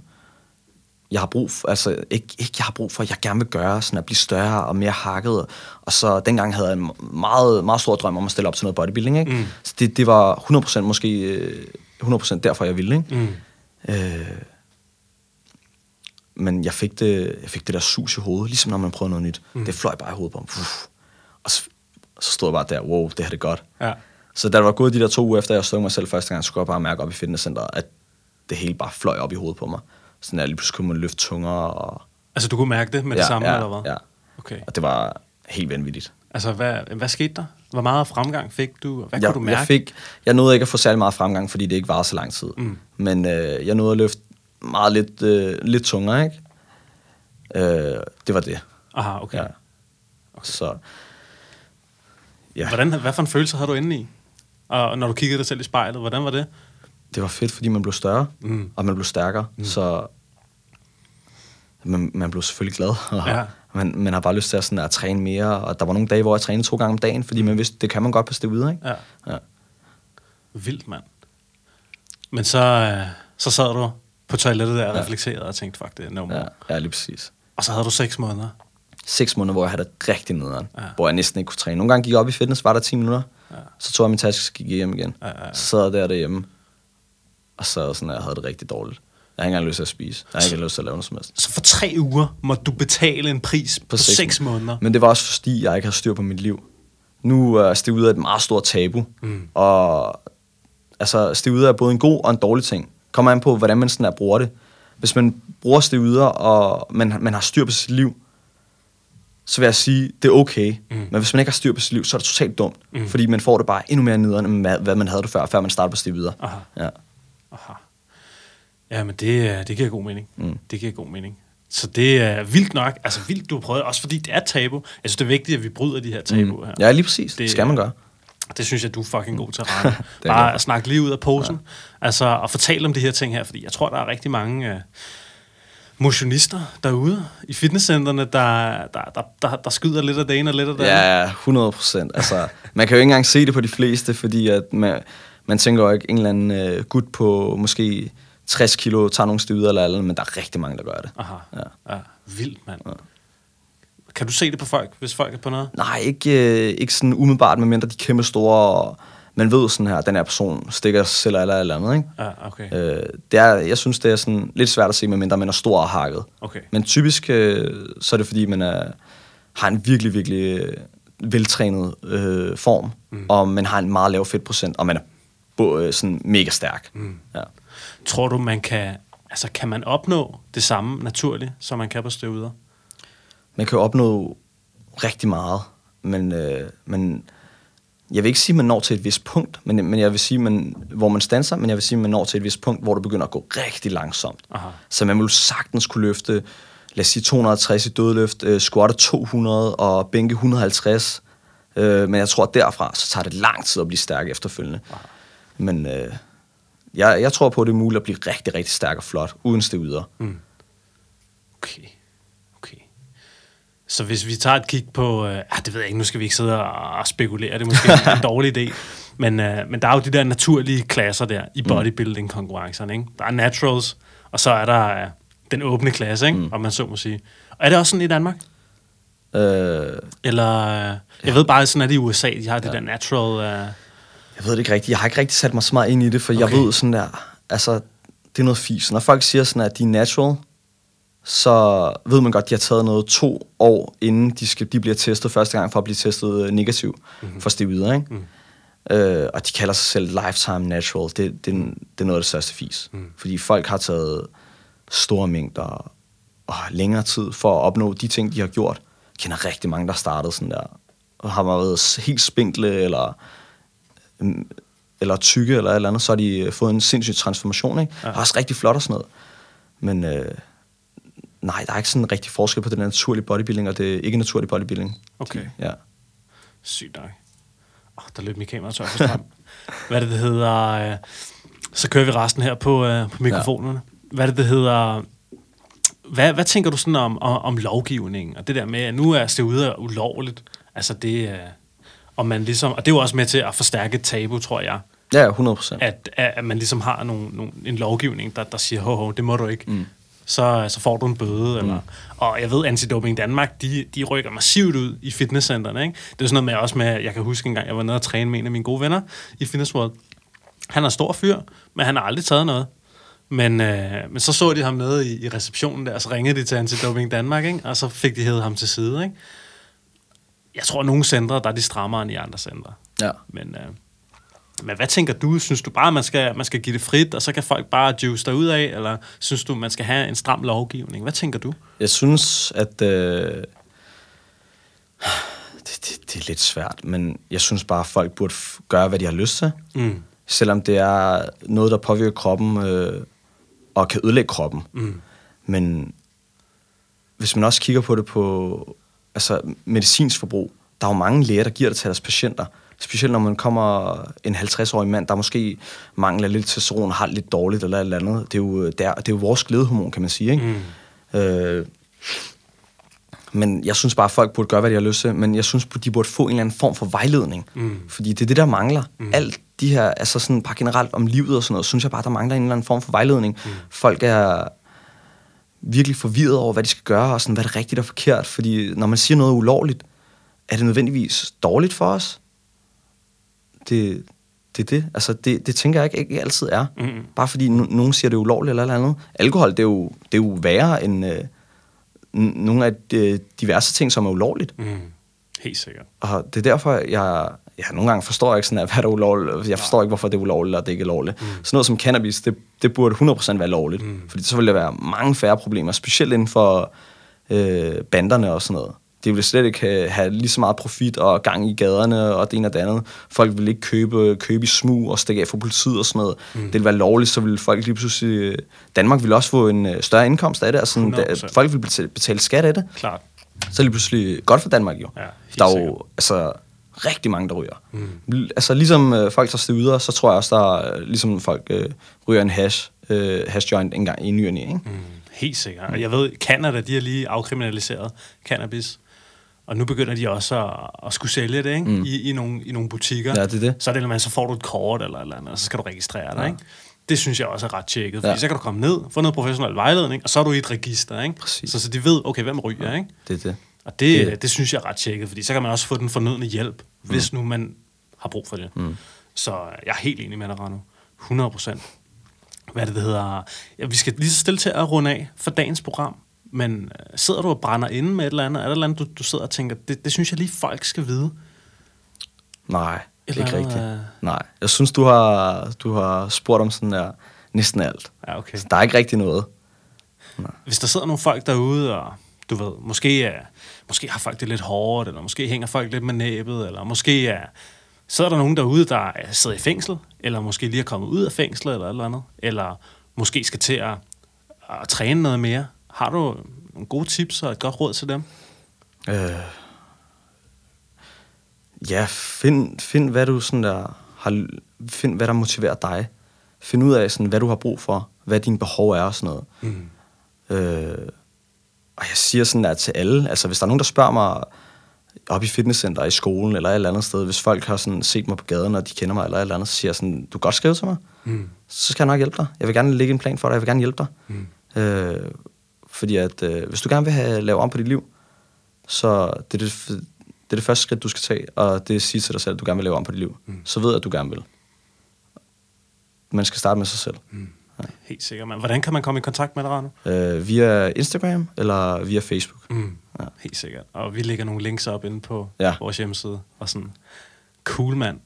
jeg har brug for, altså ikke, ikke jeg har brug for, jeg gerne vil gøre, sådan at blive større og mere hakket. Og så dengang havde jeg en meget, meget stor drøm om at stille op til noget bodybuilding. Ikke? Mm. Så det, det var 100% måske øh, 100% derfor, jeg ville. Ikke? Mm. Øh, men jeg fik, det, jeg fik det der sus i hovedet, ligesom når man prøver noget nyt. Mm. Det fløj bare i hovedet på mig. Uff. Og så, så stod jeg bare der, wow, det her det er godt. Ja. Så da der var gået de der to uger efter, jeg stod mig selv første gang, så kunne jeg bare mærke op i fitnesscenteret, at det hele bare fløj op i hovedet på mig. Sådan jeg lige pludselig kunne man løfte tungere. Og, Altså, du kunne mærke det med det ja, samme, ja, eller hvad? Ja, Okay. og det var helt vanvittigt. Altså, hvad, hvad skete der? Hvor meget fremgang fik du? og Hvad jeg, kunne du mærke? Jeg, fik, jeg nåede ikke at få særlig meget fremgang, fordi det ikke var så lang tid. Mm. Men øh, jeg nåede at løfte meget lidt, øh, lidt tungere, ikke? Øh, det var det. Aha, okay. Ja. Så, ja. Hvordan, hvad for en følelse havde du inde i? Og når du kiggede dig selv i spejlet, hvordan var det? Det var fedt, fordi man blev større, Mm. og man blev stærkere, mm. så man, man blev selvfølgelig glad, og Ja. man, man har bare lyst til at, sådan, at træne mere, og der var nogle dage, hvor jeg trænede to gange om dagen, fordi man vidste, det kan man godt på steroider, ikke? Ja. Ja. Vildt, mand. Men så, øh, så sad du på toilettet der og Ja. reflekterede og tænkte, fuck, det er more. Ja, ja, lige præcis. Og så havde du seks måneder. Seks måneder, hvor jeg havde det rigtig nederen, ja. hvor jeg næsten ikke kunne træne. Nogle gange gik jeg op i fitness, var der 10 minutter, Ja. så tog jeg min taske og gik hjem igen. Ja, ja, ja. Så sad jeg der derhjemme, og sad sådan, at jeg havde det rigtig dårligt. Jeg har ikke engang lyst til at spise. Jeg har ikke lyst til at lave noget som helst. Så for tre uger måtte du betale en pris på, på seks, seks måneder. Men det var også fordi, jeg ikke havde styr på mit liv. Nu er steroider et meget stort tabu. Mm. Og altså, steroider er både en god og en dårlig ting. Kommer an på, hvordan man sådan er, bruger det. Hvis man bruger steroider, og man, man har styr på sit liv, så vil jeg sige, det er okay. Mm. Men hvis man ikke har styr på sit liv, så er det totalt dumt. Mm. Fordi man får det bare endnu mere nederen, end hvad, hvad man havde det før, før man startede på steroider. Aha. Ja. Aha. Ja, men det, øh, det giver god mening. Mm. Det giver god mening. Så det er vildt nok, altså vildt, du har prøvet, også fordi det er tabu. Jeg synes, det er vigtigt, at vi bryder de her tabuer her. ja, lige præcis. Det- skal man gøre. Det synes jeg, du er fucking god til at ramme. Bare at snakke lige ud af posen. Ja. Altså, at fortælle om de her ting her, fordi jeg tror, der er rigtig mange... Øh, motionister derude i fitnesscentrene, der, der, der, der, der skyder lidt af det ene og lidt af andet? Ja, 100 procent. Altså, man kan jo ikke engang se det på de fleste, fordi at man, man tænker jo ikke, en eller anden uh, gut på måske 60 kilo tager nogle styder eller andet, men der er rigtig mange, der gør det. Aha. Ja. ja. Vildt, mand. Ja. Kan du se det på folk, hvis folk er på noget? Nej, ikke, øh, ikke sådan umiddelbart, medmindre de er kæmpe store, man ved sådan her, den her person stikker sig selv eller eller andet, ikke? Ja, okay. Øh, det er, jeg synes, det er sådan lidt svært at se, medmindre man er stor og hakket. Okay. Men typisk, øh, så er det fordi, man er, har en virkelig, virkelig øh, veltrænet øh, form, mm. og man har en meget lav fedtprocent, og man er øh, sådan mega stærk. Mm. Ja. Tror du, man kan, altså, kan man opnå det samme naturligt, som man kan på støvder? Man kan opnå rigtig meget, men, øh, men jeg vil ikke sige, at man når til et vist punkt, men, men jeg vil sige, man, hvor man standser, men jeg vil sige, at man når til et vist punkt, hvor det begynder at gå rigtig langsomt. Aha. Så man vil sagtens kunne løfte, lad os sige 260 i dødløft, øh, squatte 200 og bænke 150. Øh, men jeg tror, at derfra, så tager det lang tid at blive stærk efterfølgende. Aha. Men øh, jeg, jeg tror på, at det er muligt at blive rigtig, rigtig stærk og flot, uden steroider. Mm. Okay. Okay. Så hvis vi tager et kig på, øh, ah, det ved jeg ikke, nu skal vi ikke sidde og spekulere, det er måske en dårlig idé, men, øh, men der er jo de der naturlige klasser der i bodybuilding-konkurrencerne. Ikke? Der er naturals, og så er der øh, den åbne klasse, ikke? Mm. om man så må sige. Og er det også sådan i Danmark? Øh, Eller, øh, jeg ved bare, sådan er det i USA, de har ja. det der natural... Øh, jeg ved det ikke rigtigt. Jeg har ikke rigtig sat mig så meget ind i det, for okay. jeg ved sådan der, altså, det er noget fis. Når folk siger sådan, at de er natural, så ved man godt, at de har taget noget to år, inden de, skal, de bliver testet første gang, for at blive testet øh, negativ mm-hmm. for steroider, ikke? Mm. Øh, og de kalder sig selv lifetime natural. Det, det, det er noget af det største fis. Mm. Fordi folk har taget store mængder og længere tid for at opnå de ting, de har gjort. Jeg kender rigtig mange, der startede sådan der, og har været helt spinkle, eller eller tykke eller et eller andet, så har de øh, fået en sindssyg transformation. Ikke? Ja. Er også rigtig flot og sådan noget. Men øh, nej, der er ikke sådan en rigtig forskel på den naturlige bodybuilding og det ikke naturlige bodybuilding. Okay. De, ja. Sygt nok. Oh, der løb mit kamera tør strøm. Hvad det, det hedder... Øh, så kører vi resten her på, øh, på mikrofonerne. Ja. Hvad det, det hedder... Hvad, hvad tænker du sådan om, om, om lovgivningen? Og det der med, at nu er det ude ulovligt. Altså det... Øh, og, man ligesom, og det er jo også med til at forstærke tabu, tror jeg. Ja, 100 procent. At, at man ligesom har nogle, nogle, en lovgivning, der, der siger, ho, ho, det må du ikke. Mm. Så, så får du en bøde. Mm. Eller, og jeg ved, Antidoping Danmark, de, de rykker massivt ud i fitnesscenterne. Ikke? Det er sådan noget med også med, jeg kan huske en gang, jeg var nede og træne med en af mine gode venner i Fitness World. Han er stor fyr, men han har aldrig taget noget. Men, øh, men så så de ham nede i, i receptionen der, og så ringede de til Antidoping Danmark, ikke? og så fik de hævet ham til side. Ikke? Jeg tror, at nogle centre, der er de strammere end i andre centre. Ja. Men, øh, men hvad tænker du? Synes du bare, man skal, man skal give det frit, og så kan folk bare juice ud af, eller synes du, man skal have en stram lovgivning? Hvad tænker du? Jeg synes, at... Øh, det, det, det er lidt svært, men jeg synes bare, at folk burde gøre, hvad de har lyst til. Mm. Selvom det er noget, der påvirker kroppen, øh, og kan ødelægge kroppen. Mm. Men hvis man også kigger på det på altså medicinsk forbrug. Der er jo mange læger, der giver det til deres patienter. Specielt når man kommer en 50-årig mand, der måske mangler lidt testosteron har lidt dårligt eller et eller andet. Det er jo, det er, det er jo vores glædehormon, kan man sige. Ikke? Mm. Øh, men jeg synes bare, at folk burde gøre, hvad de har lyst til. Men jeg synes, de burde få en eller anden form for vejledning. Mm. Fordi det er det, der mangler. Mm. Alt de her, altså sådan bare generelt om livet og sådan noget, synes jeg bare, der mangler en eller anden form for vejledning. Mm. Folk er virkelig forvirret over, hvad de skal gøre, og sådan, hvad er det rigtigt og forkert. Fordi når man siger noget ulovligt, er det nødvendigvis dårligt for os? Det, det er det. Altså, det, det tænker jeg ikke, ikke altid er. Mm. Bare fordi no- nogen siger, det er ulovligt eller eller andet. Alkohol, det er jo, det er jo værre end øh, nogle af de diverse ting, som er ulovligt. Mm. Helt sikkert. Og det er derfor, jeg, ja, nogle gange forstår jeg ikke sådan, at, hvad er ulovligt. Jeg forstår ikke, hvorfor det er ulovligt, og det ikke er lovligt. Mm. Sådan noget som cannabis, det, det burde 100% være lovligt. Mm. Fordi så ville der være mange færre problemer, specielt inden for øh, banderne og sådan noget. De ville slet ikke have, have lige så meget profit og gang i gaderne og det ene og det andet. Folk ville ikke købe, købe i smug og stikke af for politiet og sådan noget. Mm. Det ville være lovligt, så ville folk lige pludselig... Danmark ville også få en øh, større indkomst af det. Altså, der, folk ville betale, betale skat af det. Klart. Så er det pludselig godt for Danmark jo. Ja, der er jo altså, rigtig mange, der ryger. Mm. Altså ligesom øh, folk tager steroider, så tror jeg også, der er, ligesom folk øh, ryger en hash, øh, hash joint en gang i ny og ikke? Mm. Helt sikkert. Og jeg ved, Canada, de har lige afkriminaliseret cannabis. Og nu begynder de også at, at skulle sælge det ikke? Mm. I, i, nogle, i nogle butikker. Ja, det er det. Så er det, man, så får du et kort eller, eller andet, og så skal du registrere dig. Ikke? Det synes jeg også er ret tjekket, fordi ja. så kan du komme ned, få noget professionel vejledning, og så er du i et register. Ikke? Præcis. Så, så de ved, okay, hvem ryger, ja. ikke? Det er det. Og det, Det- det, synes jeg er ret tjekket, fordi så kan man også få den fornødne hjælp, mm. hvis nu man har brug for det. Mm. Så jeg er helt enig med dig, Rano. 100 procent. Hvad det, det hedder? Ja, vi skal lige så stille til at runde af for dagens program. Men øh, sidder du og brænder inde med et eller andet? Er der et eller andet, du, du sidder og tænker, det, det synes jeg lige, folk skal vide? Nej, Eller ikke rigtigt. øh, Nej, jeg synes, du har, du har spurgt om sådan der næsten alt. Ja, okay. Så der er ikke rigtig noget. Hvis der sidder nogle folk derude, og du ved, måske, er, måske har folk det lidt hårdt, eller måske hænger folk lidt med næbet, eller måske er, sidder der nogen derude, der er- sidder i fængsel, eller måske lige er kommet ud af fængslet, eller eller andet, eller måske skal til at, at træne noget mere. Har du nogle gode tips og et godt råd til dem? Øh, ja, find, find hvad du sådan der har, find hvad der motiverer dig. Find ud af sådan, hvad du har brug for, hvad dine behov er og sådan noget. Mm. Øh, og jeg siger sådan der til alle, altså hvis der er nogen, der spørger mig op i fitnesscenter, i skolen eller et eller andet sted, hvis folk har sådan set mig på gaden, og de kender mig eller et eller andet, så siger jeg sådan, du kan godt skrive til mig, Mm. så skal jeg nok hjælpe dig. Jeg vil gerne lægge en plan for dig, jeg vil gerne hjælpe dig. Mm. Øh, fordi at, øh, hvis du gerne vil have lavet om på dit liv, så det er det, det er det første skridt, du skal tage, og det er at sige til dig selv, at du gerne vil lave om på dit liv. Mm. Så ved at du gerne vil. Man skal starte med sig selv. Mm. Helt sikkert, mand. Hvordan kan man komme i kontakt med dig, Rano? Øh, via Instagram eller via Facebook. Mm. Ja. Ja. Helt sikkert. Og vi lægger nogle links op inde på Ja. ja. vores hjemmeside. Og sådan, cool mand.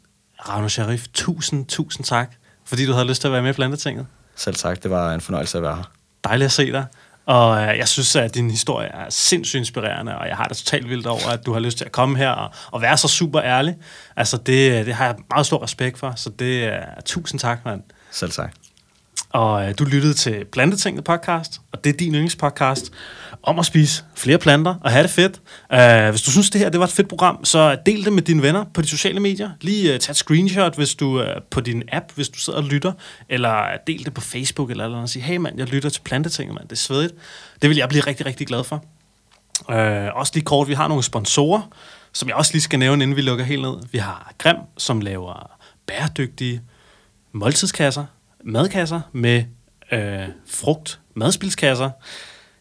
Rano Sharif, tusind, tusind tak, fordi du havde lyst til at være med i Plantetinget. Selv tak, det var en fornøjelse at være her. Dejligt at se dig. Og øh, jeg synes, at din historie er sindssygt inspirerende, og jeg har det totalt vildt over, at du har lyst til at komme her og, og være så super ærlig. Altså, det, det har jeg meget stor respekt for, så det er tusind tak, mand. Selv tak. Og øh, du lyttede til Plantetinget podcast, og det er din yndlingspodcast om at spise flere planter og have det fedt. Uh, hvis du synes, det her det var et fedt program, så del det med dine venner på de sociale medier. Lige uh, tag et screenshot hvis du, uh, på din app, hvis du sidder og lytter, eller uh, del det på Facebook eller eller andet, sige, hey mand, jeg lytter til Plantetinget, mand, det er svedigt. Det vil jeg blive rigtig, rigtig glad for. Uh, også lige kort, vi har nogle sponsorer, som jeg også lige skal nævne, inden vi lukker helt ned. Vi har Grim, som laver bæredygtige måltidskasser, madkasser med øh, frugt, madspilskasser.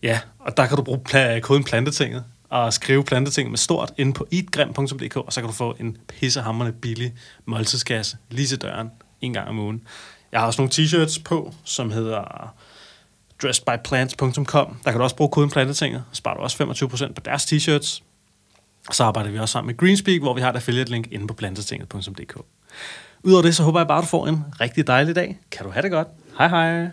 Ja, og der kan du bruge pla- koden plantetinget og skrive plantetinget med stort inde på eatgrim.dk, og så kan du få en pissehammerende billig måltidskasse lige til døren en gang om ugen. Jeg har også nogle t-shirts på, som hedder dressedbyplants.com. Der kan du også bruge koden plantetinget, og sparer du også 25% på deres t-shirts. Så arbejder vi også sammen med Greenspeak, hvor vi har et affiliate link inde på plantetinget.dk. Udover det, så håber jeg bare, at du får en rigtig dejlig dag. Kan du have det godt. Hej hej.